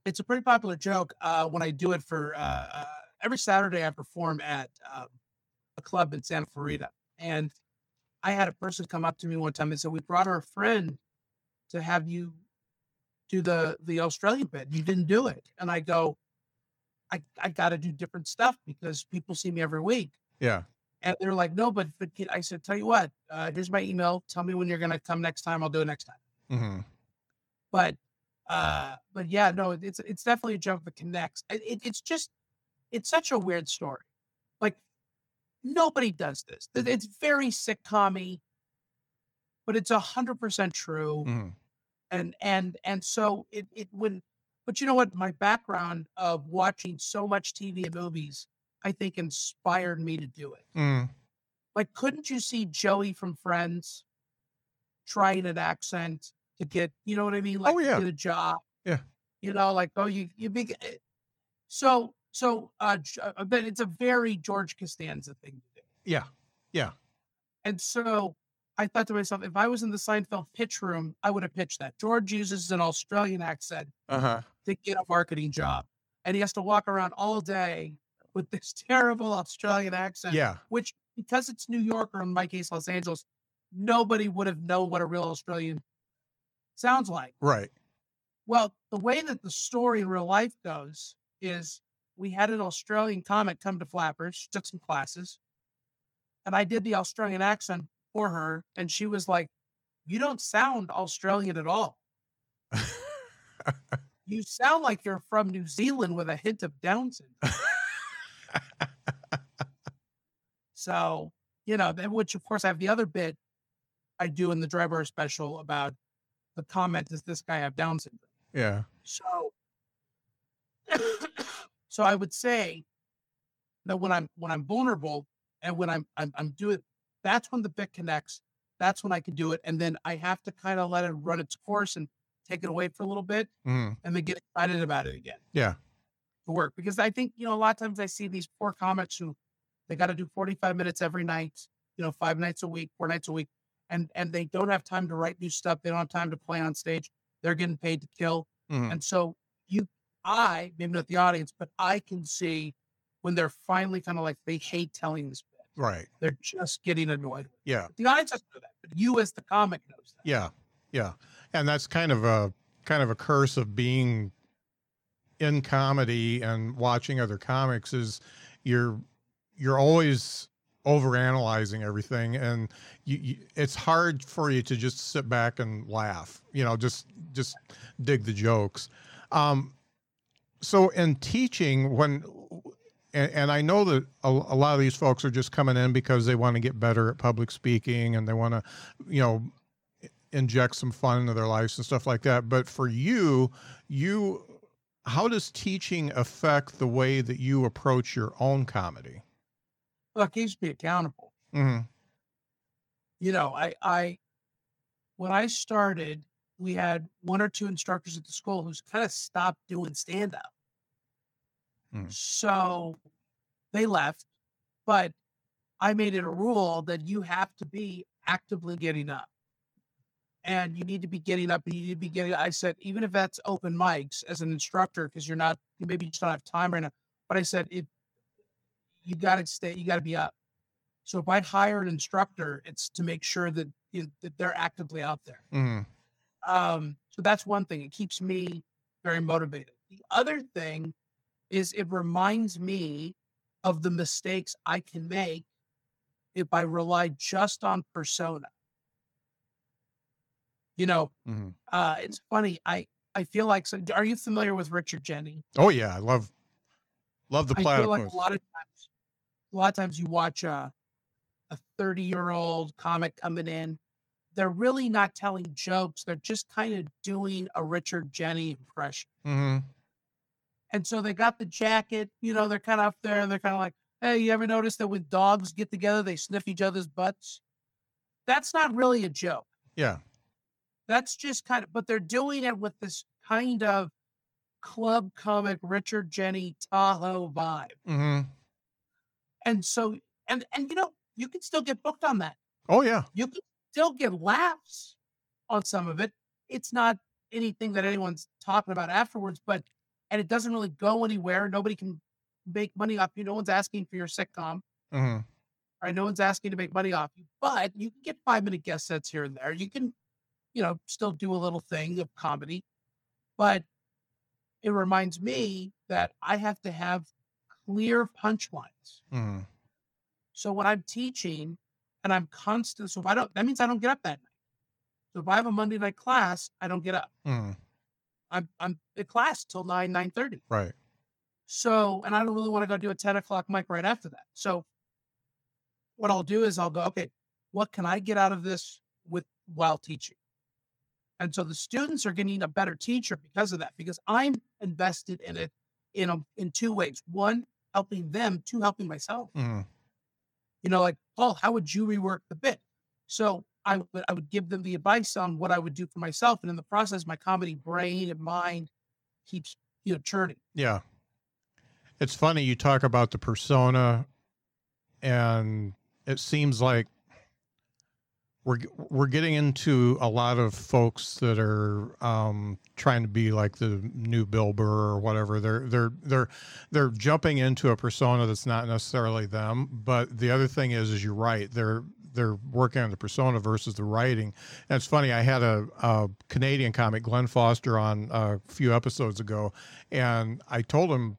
It's a pretty popular joke uh, when I do it for uh, uh, every Saturday. I perform at um, a club in Santa Clarita, and I had a person come up to me one time and said, "We brought our friend to have you do the the Australian bit. You didn't do it." And I go, "I I got to do different stuff because people see me every week." yeah And they're like, "No, but but kid," I said, "Tell you what, uh, here's my email. Tell me when you're gonna come next time. I'll do it next time." hmm but uh but yeah no it's it's definitely a joke that connects. It, it- it's just it's such a weird story. Like nobody does this. It's very sitcom but it's a hundred percent true. Hmm and and and so it it when but you know what? My background of watching so much tv and movies i think inspired me to do it. Mm. Like couldn't you see joey from friends? Trying an accent to get you know what i mean like Oh, to yeah. get a job. Yeah. you know like oh you you big eh, so so uh uh, but it's a very george costanza thing to do. Yeah. Yeah. And so i thought to myself if i was in the seinfeld pitch room i would have pitched that. George uses an australian accent uh-huh. to get a marketing job and he has to walk around all day with this terrible australian accent yeah. which because it's New York or in my case Los Angeles, nobody would have known what a real Australian sounds like. right Well, the way that the story in real life goes is we had an Australian comic come to Flappers, took some classes, and I did the Australian accent for her, and she was like, You don't sound Australian at all. You sound like you're from New Zealand with a hint of Down syndrome. So, you know, then which of course I have the other bit I do in the dry bar special about the comment, does this guy have Down syndrome? yeah So so I would say that when I'm when I'm vulnerable and when I'm I'm, I'm doing that's when the bit connects. That's when I can do it. And then I have to kind of let it run its course and take it away for a little bit mm and then get excited about it again yeah to work because I think you know a lot of times I see these poor comics who they got to do 45 minutes every night, you know, five nights a week, four nights a week, and and they don't have time to write new stuff. They don't have time to play on stage. They're getting paid to kill, mhm. and so you, I, maybe not the audience, but I can see when they're finally kind of like they hate telling this bit. right They're just getting annoyed. yeah The audience doesn't know that, but you as the comic knows that. Yeah, yeah, and that's kind of a kind of a curse of being in comedy and watching other comics is you're you're always overanalyzing everything, and you, you it's hard for you to just sit back and laugh. You know, just just dig the jokes. Um, so in teaching, when and, and I know that a, a lot of these folks are just coming in because they want to get better at public speaking and they want to, you know, inject some fun into their lives and stuff like that. But for you, you, how does teaching affect the way that you approach your own comedy? Well, it keeps me accountable. hmm you know, I, I, when I started, we had one or two instructors at the school who's kind of stopped doing stand up. Mm. So they left, but I made it a rule that you have to be actively getting up. and you need to be getting up and you need to be getting. I said, even if that's open mics as an instructor, because you're not, maybe you just don't have time right now. But I said, it, you got to stay, you got to be up. So if I hire an instructor, it's to make sure that, you know, that they're actively out there. Mhm. Um, so that's one thing. It keeps me very motivated. The other thing is it reminds me of the mistakes I can make if I rely just on persona. You know, Mhm. uh, it's funny. I I feel like. So, are you familiar with Richard Jeni? Oh yeah, I love love the I feel like a lot of times, a lot of times you watch a a thirty year old comic coming in. They're really not telling jokes. They're just kind of doing a Richard Jeni impression. Mhm. And so they got the jacket, you know, they're kind of up there. They're kind of like, hey, you ever notice that when dogs get together, they sniff each other's butts? That's not really a joke. Yeah. That's just kind of, but they're doing it with this kind of club comic Richard Jeni Tahoe vibe. hmm And so, and, and, you know, you can still get booked on that. Oh yeah. You can still get laughs on some of it. It's not anything that anyone's talking about afterwards, but and it doesn't really go anywhere. Nobody can make money off you. No one's asking for your sitcom, hmm right? No one's asking to make money off you, but you can get five minute guest sets here and there. You can, you know, still do a little thing of comedy, but it reminds me that I have to have clear punchlines. hmm So when I'm teaching and I'm constant, so if I don't, that means I don't get up that night. So if I have a Monday night class, I don't get up. hmm I'm I'm at class till nine nine thirty. Right. So and I don't really want to go do a ten o'clock mic right after that. So what I'll do is I'll go, okay, what can I get out of this with while teaching? And so the students are getting a better teacher because of that, because I'm invested in it in a, in two ways. One, helping them, to helping myself. hmm you know, like, Paul, how would you rework the bit? So I would I would give them the advice on what I would do for myself, and in the process, my comedy brain and mind keeps you know churning. Yeah. It's funny you talk about the persona and it seems like we're we're getting into a lot of folks that are um, trying to be like the new Bill Burr or whatever. They're they're they're they're jumping into a persona that's not necessarily them. But the other thing is, is you're right. They're they're working on the persona versus the writing. And it's funny. I had a, a Canadian comic, Glenn Foster, on a few episodes ago, and I told him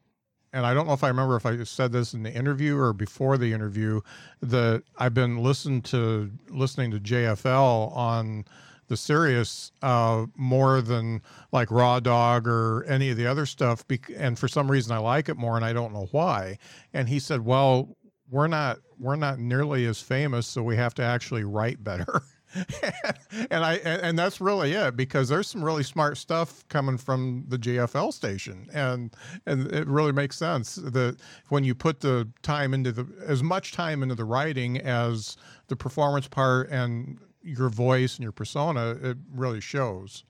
and I don't know if I remember if I said this in the interview or before the interview, that I've been listening to listening to JFL on the Sirius uh, more than like Raw Dog or any of the other stuff, and for some reason I like it more, and I don't know why. And he said, "Well, we're not we're not nearly as famous, so we have to actually write better." and I and, that's really it because there's some really smart stuff coming from the JFL station and and it really makes sense that when you put the time into the as much time into the writing as the performance part and your voice and your persona it really shows.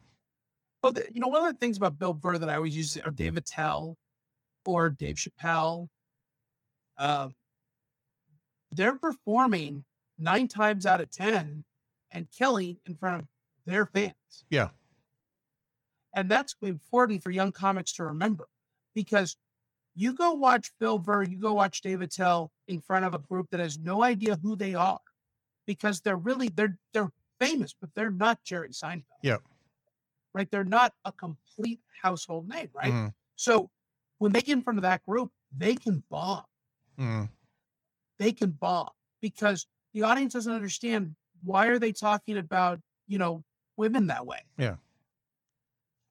Well, the, you know, one of the things about Bill Burr that I always use, or Dave Attell, or Dave Chappelle, um, they're performing nine times out of ten and killing in front of their fans. Yeah. And that's important for young comics to remember because you go watch Bill Burr, you go watch Dave Attell in front of a group that has no idea who they are because they're really they're they're famous, but they're not Jerry Seinfeld. Yeah. Right. They're not a complete household name, right? Mhm. So when they get in front of that group, they can bomb. Mhm. They can bomb because the audience doesn't understand why are they talking about, you know, women that way? Yeah.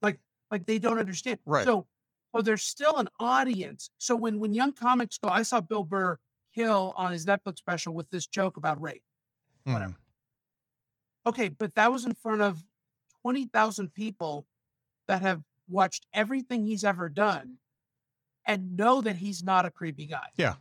Like like they don't understand. Right. So but there's still an audience. So when when young comics go, I saw Bill Burr kill on his Netflix special with this joke about rape. Whatever. Mhm. Okay, but that was in front of 20,000 people that have watched everything he's ever done and know that he's not a creepy guy. Yeah.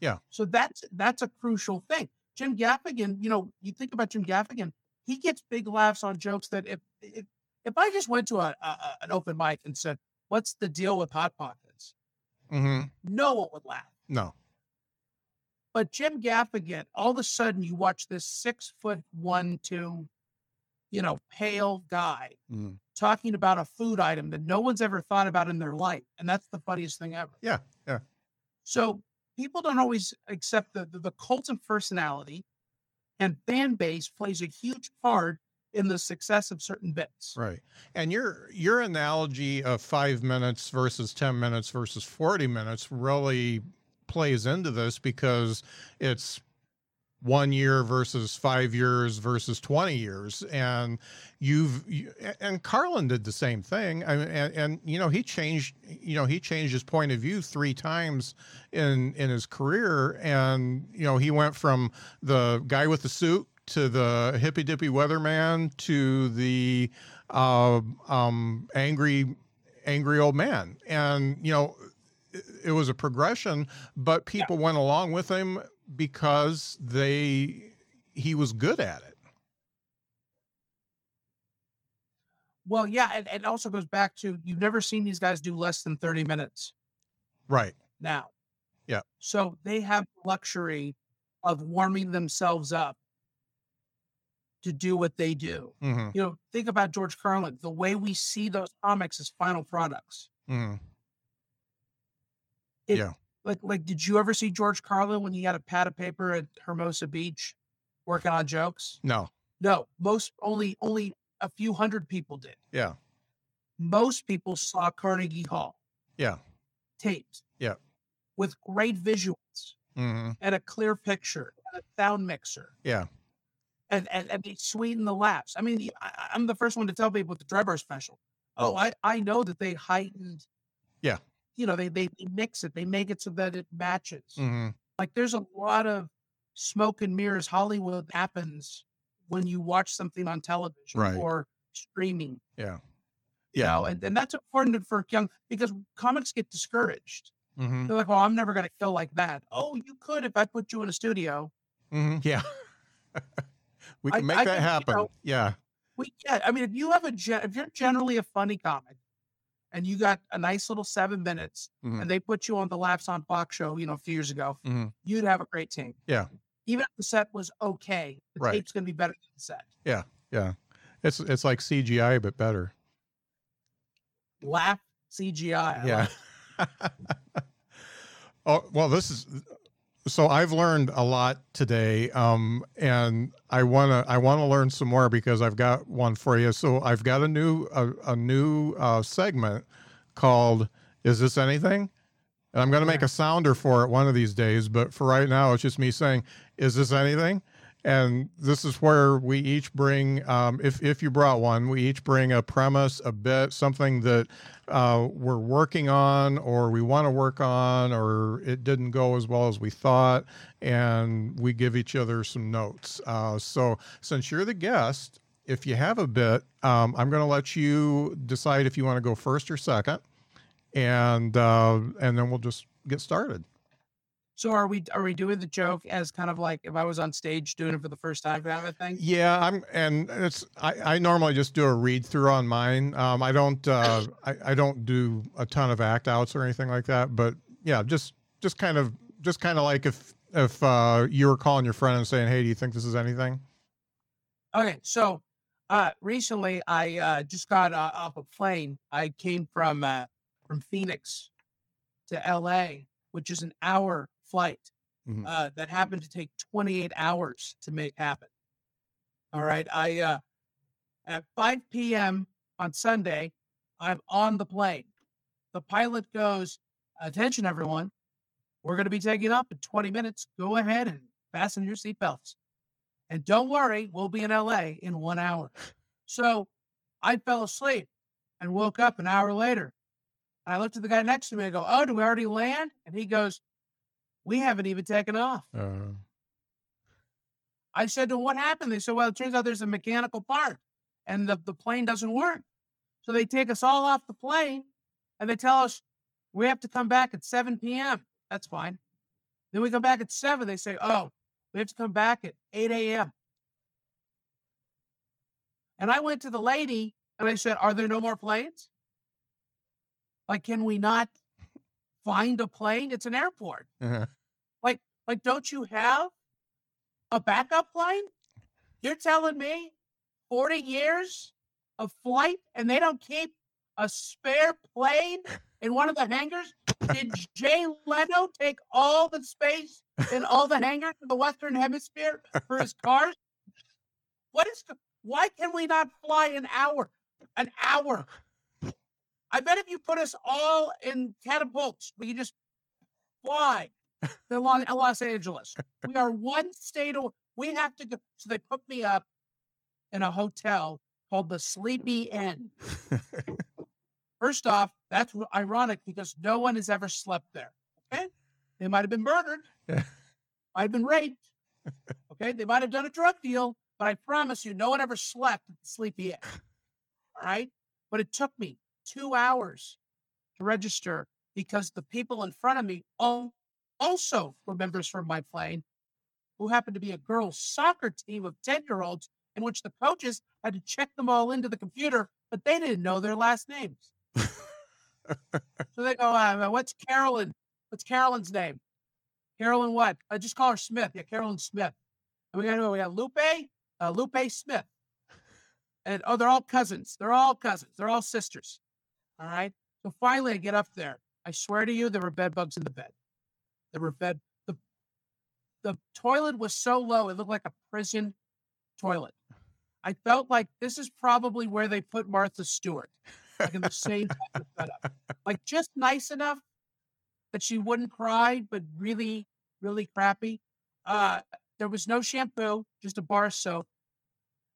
Yeah. So that's that's a crucial thing. Jim Gaffigan, you know, you think about Jim Gaffigan, he gets big laughs on jokes that if if, if I just went to a, a an open mic and said, "What's the deal with hot pockets?" Mm-hmm. No one would laugh. no But Jim Gaffigan, all of a sudden, you watch this six foot one, two, you know, pale guy Mhm. talking about a food item that no one's ever thought about in their life. And that's the funniest thing ever. Yeah, yeah. So people don't always accept the, the, the cult of personality and fan base plays a huge part in the success of certain bits. Right. And your your analogy of five minutes versus ten minutes versus forty minutes really plays into this because it's one year versus five years versus 20 years. And you've you, and carlin did the same thing. I mean, and, and you know he changed you know he changed his point of view three times in in his career. And you know he went from the guy with the suit to the hippy dippy weatherman to the uh, um, angry angry old man. And you know it, it was a progression but people went along with him because they he was good at it Well, yeah, and it also goes back to you've never seen these guys do less than 30 minutes right now. Yeah. So they have the luxury of warming themselves up to do what they do. hmm You know, think about George Carlin. The way we see those comics as final products. hmm It- Yeah. Like, like, did you ever see George Carlin when he had a pad of paper at Hermosa Beach working on jokes? no No, most only only a few hundred people did. yeah Most people saw Carnegie Hall yeah taped. Yeah. With great visuals hmm and a clear picture a sound mixer. yeah And and, and they sweeten the laughs. I mean, I, I'm the first one to tell people with the Dry Bar special. Oh, I, I know that they heightened. You know, they, they they mix it, they make it so that it matches. hmm Like there's a lot of smoke and mirrors Hollywood happens when you watch something on television Right. or streaming. yeah You yeah know, and, and that's important for young because comics get discouraged. hmm They're like, well, I'm never gonna kill like that. Oh, you could if I put you in a studio. hmm yeah we I- can make I that think, you happen know, yeah We yeah, I mean, if you have a gen- if you're generally a funny comic, and you got a nice little seven minutes, Mhm. and they put you on the Laughs on Fox show, you know, a few years ago, Mhm. you'd have a great team. Yeah. Even if the set was okay, the Right. tape's gonna be better than the set. yeah Yeah. it's it's like cgi but better Laugh CGI. I yeah it. oh well this is so i've learned a lot today um and i want to i want to learn some more because i've got one for you. So i've got a new a, a new uh segment called is this anything? And i'm going to make a sounder for it one of these days but for right now it's just me saying is this anything and this is where we each bring um, if, if you brought one we each bring a premise a bit something that uh, we're working on or we want to work on or it didn't go as well as we thought and we give each other some notes. Uh, so since you're the guest if you have a bit um, i'm going to let you decide if you want to go first or second and uh, and then we'll just get started So are we are we doing the joke as kind of like if I was on stage doing it for the first time kind of a thing? Yeah, I'm, and it's I, I normally just do a read through on mine. Um, I don't uh, I, I don't do a ton of act outs or anything like that. But yeah, just just kind of just kind of like if if uh, you were calling your friend and saying, "Hey, do you think this is anything?" Okay, so uh recently I uh just got uh, off a plane. I came from uh from Phoenix to LA, which is an hour flight. Mhm. Uh that happened to take 28 hours to make happen. All right, I uh at 5 p.m. on Sunday, I'm on the plane. The pilot goes, "Attention everyone. We're going to be taking up in 20 minutes. Go ahead and fasten your seatbelts." And don't worry, we'll be in LA in one hour. So I fell asleep and woke up an hour later. And I looked at the guy next to me and go, Oh, do we already land? And he goes, We haven't even taken off. Uh, I said to What happened? They said, Well, it turns out there's a mechanical part and the, the plane doesn't work. So they take us all off the plane and they tell us we have to come back at 7 p.m. That's fine. Then we come back at 7. They say, Oh, we have to come back at 8 a.m. And I went to the lady and I said, Are there no more planes? Like, can we not find a plane? It's an airport. uh, Like, don't you have a backup plane? You're telling me 40 years of flight and they don't keep a spare plane in one of the hangars? Did Jay Leno take all the space in all the hangars in the Western Hemisphere for his cars? What is why can we not fly an hour? An hour. I bet if you put us all in catapults, we could just fly to Los Angeles. We are one state away. We have to go. So they put me up in a hotel called the Sleepy Inn. First off, that's ironic because no one has ever slept there. Okay. They might have been murdered, might have been raped. Okay. They might have done a drug deal, but I promise you, no one ever slept at the Sleepy Inn. All right. But it took me two hours to register because the people in front of me all also were members from my plane who happened to be a girls' soccer team of 10 year olds in which the coaches had to check them all into the computer, but they didn't know their last names. so they go, uh, What's Carolyn? What's Carolyn's name? Carolyn what? I just call her Smith. Yeah, Carolyn Smith. And we got we got Lupe, uh, Lupe Smith. And oh, they're all cousins. They're all cousins. They're all sisters. All right. So finally, I get up there. I swear to you, there were bed bugs in the bed. There were bed. The the toilet was so low, it looked like a prison toilet. I felt like this is probably where they put Martha Stewart, like in the same setup. Like just nice enough that she wouldn't cry, but really, really crappy. Uh, there was no shampoo, just a bar soap,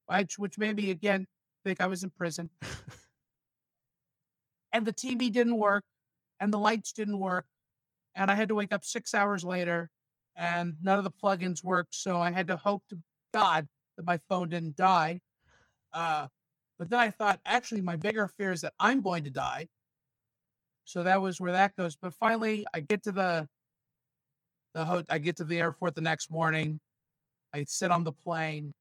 which, which made me again think I was in prison. And the TV didn't work, and the lights didn't work, and I had to wake up six hours later, and none of the plugins worked. So I had to hope to God that my phone didn't die. Uh, but then I thought, actually, my bigger fear is that I'm going to die. So that was where that goes. But finally, I get to the the ho- I get to the airport the next morning. I sit on the plane,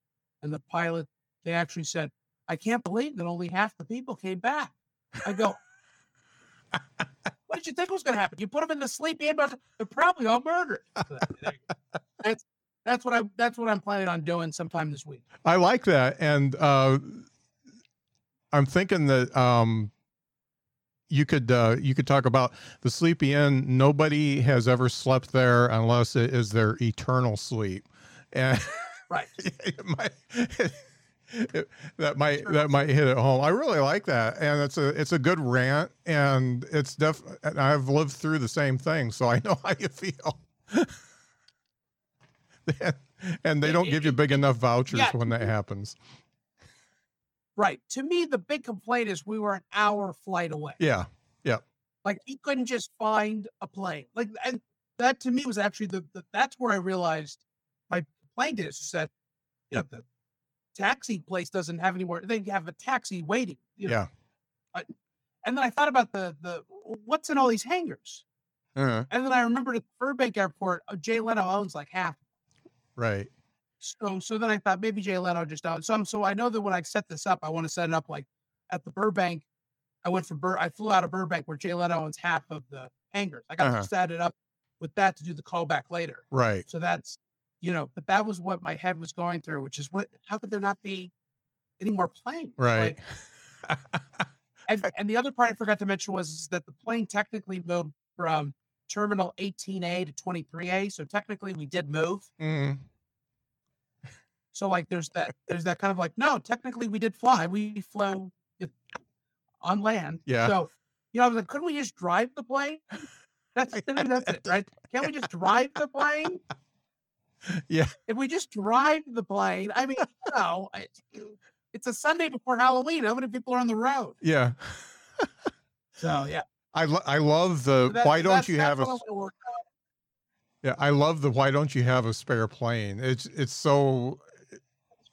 and the pilot they actually said, "I can't believe that only half the people came back." I go, "What did you think was going to happen? You put them in the Sleepy Inn, but they're probably all murdered." that's that's what I that's what I'm planning on doing sometime this week. I like that, and uh, I'm thinking that um, you could uh, you could talk about the Sleepy Inn. Nobody has ever slept there unless it is their eternal sleep, and right. it might, it, that might that might hit it home. I really like that, and it's a it's a good rant, and it's def. And I've lived through the same thing, so I know how you feel. and they don't give you big enough vouchers yeah. when that happens. Right. To me, the big complaint is we were an hour flight away. Yeah. Yeah. Like you couldn't just find a plane. Like, and that to me was actually the, the that's where I realized my complaint is, is that you know the taxi place doesn't have any more. They have a taxi waiting. You know? Yeah. And then I thought about the the what's in all these hangars. Uh-huh. And then I remembered at Burbank Airport, uh, Jay Leno owns like half Right. So so then I thought maybe Jay Leno just out. So I'm so I know that when I set this up, I want to set it up like at the Burbank. I went from Bur I flew out of Burbank where Jay Leno owns half of the hangars. I got uh-huh. to set it up with that to do the callback later. Right. So that's you know, but that was what my head was going through, which is what how could there not be any more planes? Right. Like, and, and the other part I forgot to mention was that the plane technically moved from terminal 18A to 23A. So technically we did move. Mm-hmm. So like there's that there's that kind of like, no, technically we did fly. We flew on land. Yeah. So you know, I was like, couldn't we just drive the plane? That's that's it, right? Can't we just drive the plane? Yeah. If we just drive the plane, I mean, you know, it's a Sunday before Halloween. How many people are on the road? Yeah. so yeah. I lo- I love the that, why don't you have a yeah I love the why don't you have a spare plane it's it's so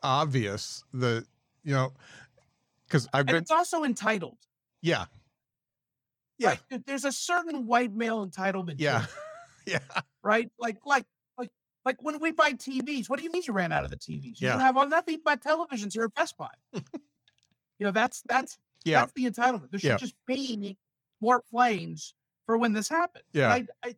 obvious that you know because I've and been it's also entitled yeah yeah right? there's a certain white male entitlement yeah yeah right like like like when we buy TVs what do you mean you ran out of the TVs you yeah. don't have all nothing but televisions here at Best Buy you know that's that's yeah that's the entitlement there should yeah. just be more planes for when this happens. Yeah. I, I,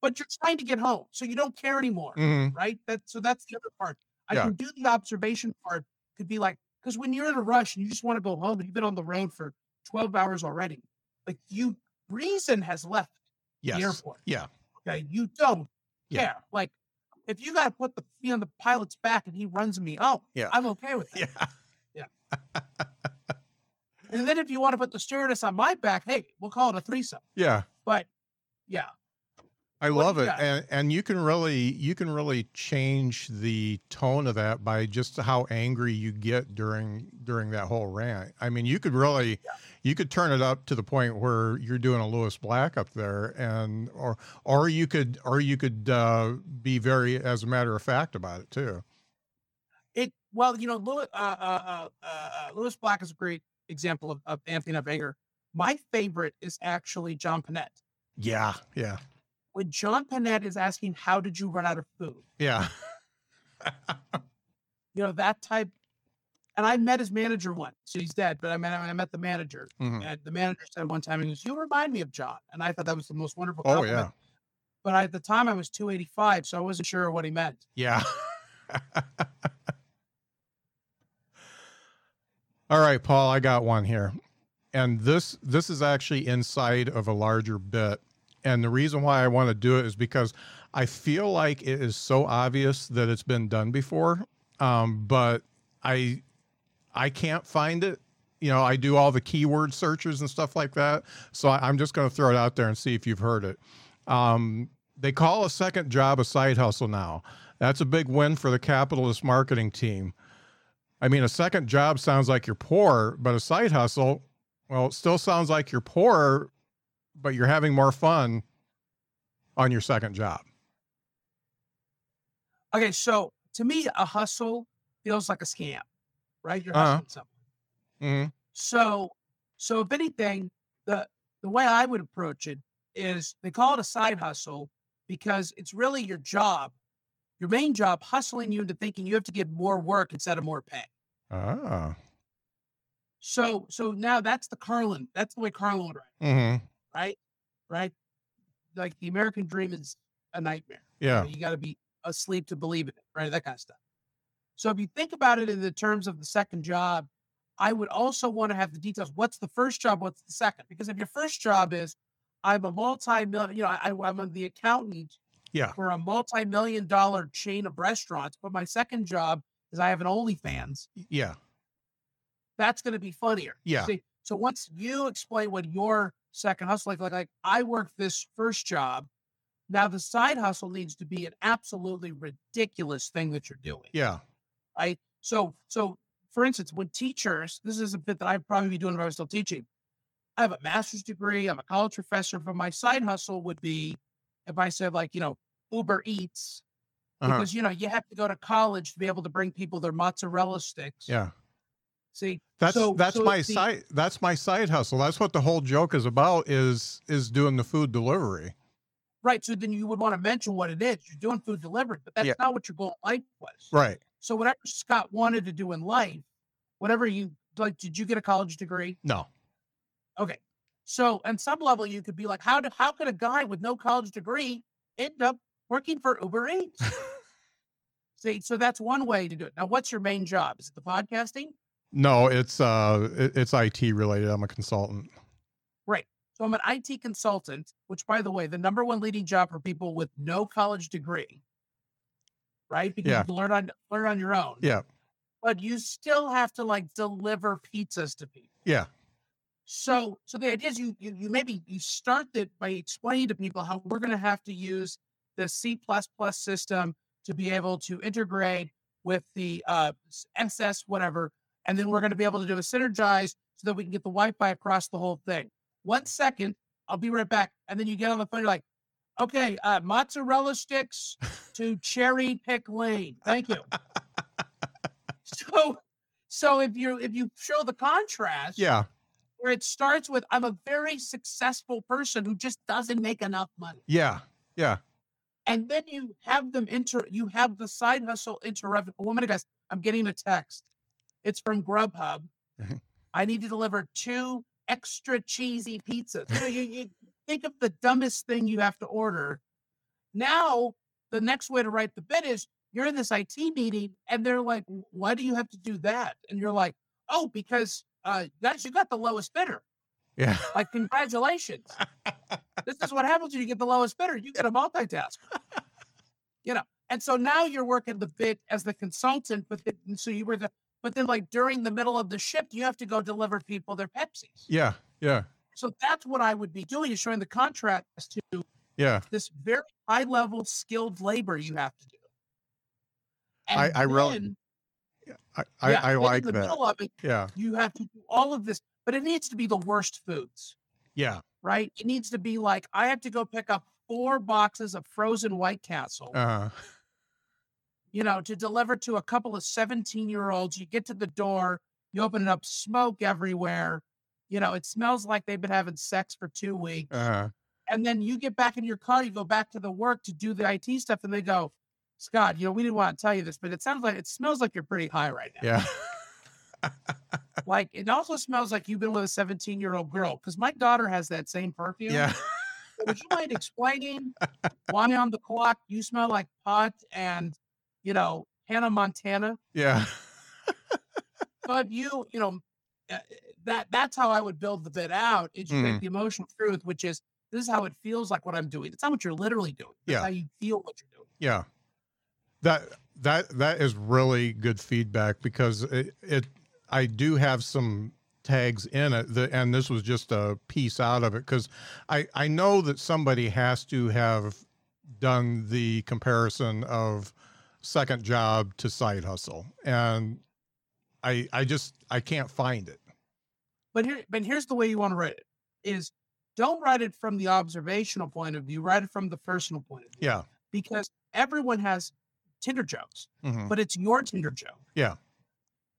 but you're trying to get home, so you don't care anymore, mm-hmm. right? That so that's the other part. I yeah. can do the observation part. Could be like because when you're in a rush and you just want to go home and you've been on the road for 12 hours already, like you, reason has left Yes. the airport. Yeah. Okay. You don't Yeah. care. Like, if you got to put the me on the pilot's back and he runs me, oh, Yeah. I'm okay with that. Yeah. And then if you want to put the stewardess on my back, hey, we'll call it a threesome. Yeah. But yeah, I What love it. And and you can really you can really change the tone of that by just how angry you get during during that whole rant. I mean, you could really you could turn it up to the point where you're doing a Lewis Black up there and or or you could or you could uh be very as a matter of fact about it too. it well, you know, Lewis, uh, uh, uh, uh, Lewis Black is a great example of, of Anthony of anger. My favorite is actually John Pinette. Yeah. Yeah. When John Pinette is asking, "How did you run out of food?" Yeah. You know that type. And I met his manager once. So he's dead, but I met I met the manager, Mhm. and the manager said one time, "He goes, you remind me of John," and I thought that was the most wonderful. Oh compliment. yeah. But I, at the time, I was 285, so I wasn't sure what he meant. Yeah. All right, Paul, I got one here. And this this is actually inside of a larger bit. And the reason why I want to do it is because I feel like it is so obvious that it's been done before. Um, but I I can't find it. You know, I do all the keyword searches and stuff like that. So I, I'm just going to throw it out there and see if you've heard it. Um, they call a second job a side hustle now. That's a big win for the capitalist marketing team. I mean, a second job sounds like you're poor, but a side hustle, well, it still sounds like you're poor, but you're having more fun on your second job. Okay, so to me, a hustle feels like a scam, right? You're Uh-huh. hustling something. Mm-hmm. So, so if anything, the the way I would approach it is they call it a side hustle because it's really your job, your main job, hustling you into thinking you have to get more work instead of more pay. Ah. So, so now that's the Carlin. That's the way Carlin would write, Mm-hmm. Right? Right? Like the American dream is a nightmare. Yeah. You got to be asleep to believe in it, right? That kind of stuff. So if you think about it in the terms of the second job, I would also want to have the details. What's the first job? What's the second? Because if your first job is I'm a multi-million, you know, I, I'm the accountant Yeah. for a multi-million dollar chain of restaurants, but my second job is I have an OnlyFans. Yeah. That's going to be funnier. Yeah. See, so once you explain what your second hustle like, like, like I work this first job. Now the side hustle needs to be an absolutely ridiculous thing that you're doing, Yeah. right? So, so for instance, when teachers, this is a bit that I'd probably be doing if I was still teaching. I have a master's degree. I'm a college professor, but my side hustle would be if I said like, you know, Uber Eats, Uh-huh. because you know you have to go to college to be able to bring people their mozzarella sticks. Yeah. See, That's So- that's so my the- side that's my side hustle. That's what the whole joke is about is is doing the food delivery. Right. So then you would want to mention what it is. You're doing food delivery, but that's Yeah. not what your goal in life was. Right. So whatever Scott wanted to do in life, whatever you like, did you get a college degree? No. Okay. So on some level, you could be like, how do how could a guy with no college degree end up working for Uber Eats? See, so that's one way to do it. Now, what's your main job? Is it the podcasting? No, it's uh it- it's IT related. I'm a consultant. Right. So I'm an IT consultant, which by the way, the number one leading job for people with no college degree, right? Because Yeah. you learn on learn on your own. Yeah. But you still have to like deliver pizzas to people. Yeah. So so the idea is you you, you maybe you start that by explaining to people how we're gonna have to use the C system to be able to integrate with the uh, SS whatever, and then we're gonna be able to do a synergize so that we can get the Wi-Fi across the whole thing. One second, I'll be right back. And then you get on the phone, you're like, okay, uh, mozzarella sticks to cherry pick lane. Thank you. so so if you if you show the contrast, Yeah. where it starts with I'm a very successful person who just doesn't make enough money. Yeah. Yeah. And then you have them enter you have the side hustle interrupt a woman goes, I'm getting a text. It's from Grubhub. I need to deliver two extra cheesy pizzas. You, know, you, you think of the dumbest thing you have to order. Now the next way to write the bid is you're in this IT meeting and they're like, why do you have to do that? And you're like, oh, because uh, guys, you got the lowest bidder. Yeah. Like, congratulations. this is what happens when you get the lowest bidder. You get a multitask. you know, and so now you're working the bid as the consultant, but then, so you were the, but then like during the middle of the shift, you have to go deliver people their Pepsis. Yeah. Yeah. So that's what I would be doing is showing the contrast to Yeah. this very high level skilled labor you have to do. I- I really- I, I, yeah, I then in like the that. middle of it, Yeah. you have to do all of this, but it needs to be the worst foods, Yeah. right? It needs to be like I have to go pick up four boxes of frozen White Castle, Uh, you know, to deliver to a couple of 17 year olds. You get to the door, you open it up, smoke everywhere. You know, it smells like they've been having sex for two weeks. uh, And then you get back in your car, you go back to the work to do the IT stuff, and they go, Scott, you know, we didn't want to tell you this, but it sounds like it smells like you're pretty high right now. yeah. Like it also smells like you've been with a 17 year old girl because my daughter has that same perfume. Yeah. Would you mind explaining why on the clock you smell like pot and, you know, Hannah Montana? Yeah. But you, you know, uh, that that's how I would build the bit out. You Mhm. take the emotional truth, which is this is how it feels like what I'm doing. It's not what you're literally doing. It's Yeah. how you feel what you're doing. Yeah. That that that is really good feedback because it, it I do have some tags in it and this was just a piece out of it because I I know that somebody has to have done the comparison of second job to side hustle and I I just I can't find it. But here, but here's the way you want to write it: is don't write it from the observational point of view. Write it from the personal point of view. Yeah. Because everyone has Tinder jokes, Mhm. but it's your Tinder joke. Yeah.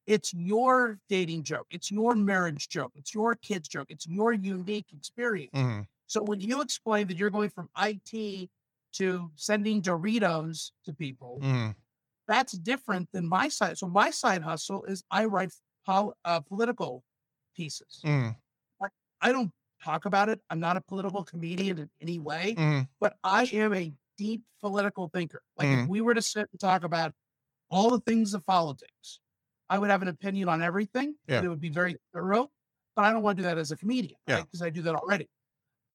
It's your dating joke. It's your marriage joke. It's your kids joke. It's your unique experience. Mhm. So when you explain that you're going from IT to sending Doritos to people, Mhm. that's different than my side. So my side hustle is I write pol- uh, political pieces. Mhm. I don't talk about it. I'm not a political comedian in any way, Mhm. but I am a deep political thinker. Like if we were to sit and talk about all the things of politics, I would have an opinion on everything. Yeah. It would be very thorough, but I don't want to do that as a comedian. Yeah. Because I do that already.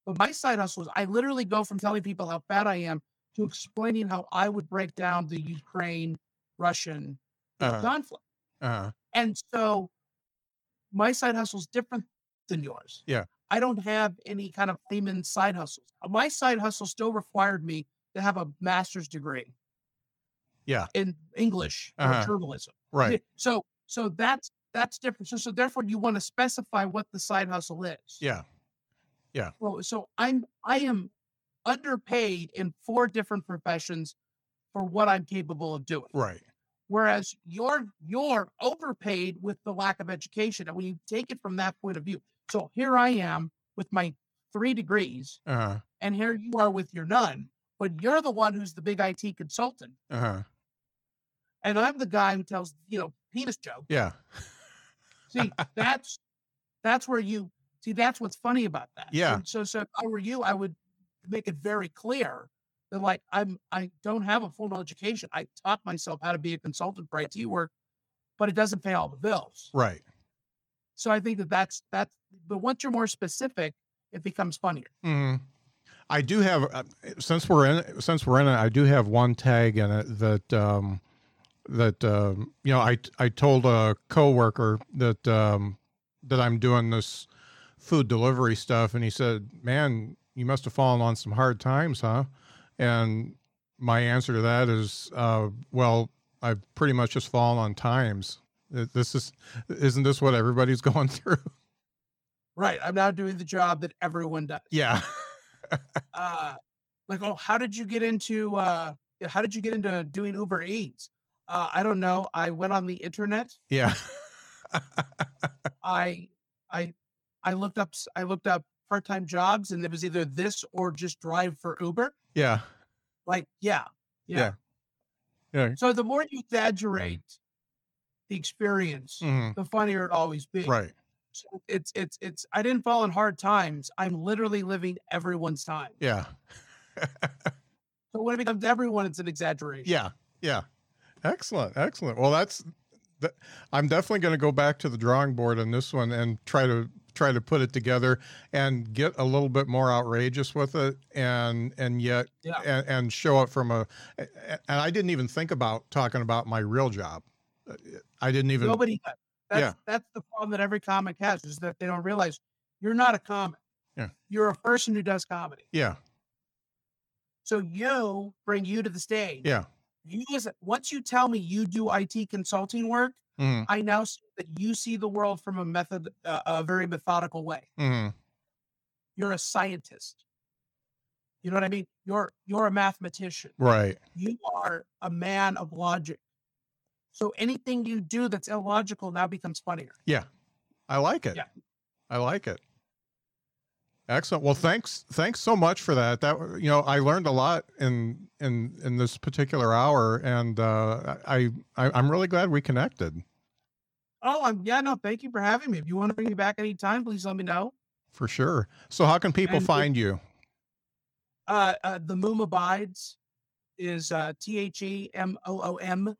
But my side hustle is I literally go from telling people how bad I am to explaining how I would break down the Ukraine Russian Uh-huh. conflict. Uh-huh. And so my side hustle is different than yours. Yeah. I don't have any kind of layman side hustles. My side hustle still required me to have a master's degree. Yeah. In English or Uh-huh. journalism. Right. So so that's that's different. So so therefore you want to specify what the side hustle is. Yeah. Well, so I'm I am underpaid in four different professions for what I'm capable of doing. Right. Whereas you're you're overpaid with the lack of education. And when you take it from that point of view, so here I am with my three degrees, Uh-huh. and here you are with your none, but you're the one who's the big IT consultant. Uh-huh. And I'm the guy who tells, you know, penis joke. Yeah. See, that's that's where you see that's what's funny about that. Yeah. And so so if I were you, I would make it very clear that like I'm I don't have a formal education. I taught myself how to be a consultant for IT work, but it doesn't pay all the bills. Right. So I think that that's that's but once you're more specific, it becomes funnier. Mm-hmm. I do have uh, since we're in since we're in it, I do have one tag in it that um, that um, you know I I told a coworker that um, that I'm doing this food delivery stuff, and he said, "Man, you must have fallen on some hard times, huh?" And my answer to that is, uh, "Well, I've pretty much just fallen on times. This is isn't this what everybody's going through?" Right. I'm now doing the job that everyone does. yeah. uh like oh how did you get into uh how did you get into doing uber eats uh i don't know i went on the internet Yeah. i i i looked up i looked up part-time jobs and it was either this or just drive for uber yeah. like yeah yeah, Yeah. Yeah. so the more you exaggerate the experience Mhm. the funnier it always be Right. so it's it's it's i didn't fall in hard times i'm literally living everyone's time Yeah. so when it becomes everyone it's an exaggeration Yeah. Yeah. Excellent, excellent. Well, that's that, I'm definitely going to go back to the drawing board on this one and try to try to put it together and get a little bit more outrageous with it and and yet Yeah. and, and show it from a and I didn't even think about talking about my real job. I didn't even Nobody does. That's, Yeah. that's the problem that every comic has is that they don't realize you're not a comic. Yeah. You're a person who does comedy. yeah So you bring you to the stage. yeah You as once you tell me you do IT consulting work, mhm, I now see that you see the world from a method, uh, a very methodical way. mhm, You're a scientist. You know what I mean? You're you're a mathematician. right You are a man of logic. So anything you do that's illogical now becomes funnier. yeah I like it Yeah. I like it excellent well thanks thanks so much for that that you know I learned a lot in in in this particular hour and uh I, I I'm really glad we connected Oh, I'm yeah, no, thank you for having me. If you want to bring me back anytime, please let me know. for sure so how can people And find you Uh, uh the Moom Abides is uh T H E M O O M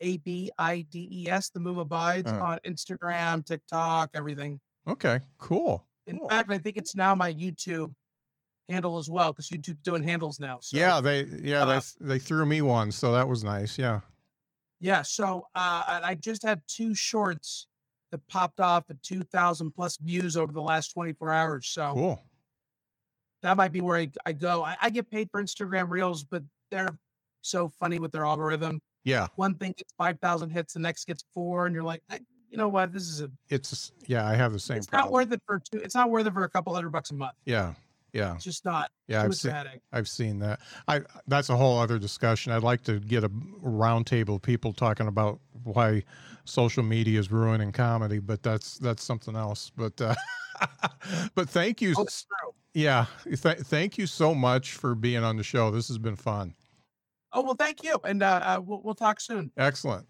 A B I D E S. The Moom Abides Uh-huh. on Instagram, TikTok, everything. okay cool In Cool. fact, I think it's now my YouTube handle as well because YouTube's doing handles now. So yeah they yeah uh, they they threw me one so that was nice yeah yeah. So uh, I just had two shorts that popped off at two thousand plus views over the last twenty four hours. So cool that might be where I, I go. I, I get paid for Instagram Reels, but they're so funny with their algorithm. yeah One thing gets five thousand hits, the next gets four, and you're like, I, you know what? This is a. it's yeah I have the same It's problem not worth it for two. It's not worth it for a couple hundred bucks a month. yeah yeah It's just not. yeah too I've seen. I've seen that. I that's a whole other discussion. I'd like to get a roundtable of people talking about why social media is ruining comedy, but that's that's something else. But uh, but thank you. Oh. Yeah, th- thank you so much for being on the show. This has been fun. Oh well, thank you, and uh, uh, we'll we'll talk soon. Excellent.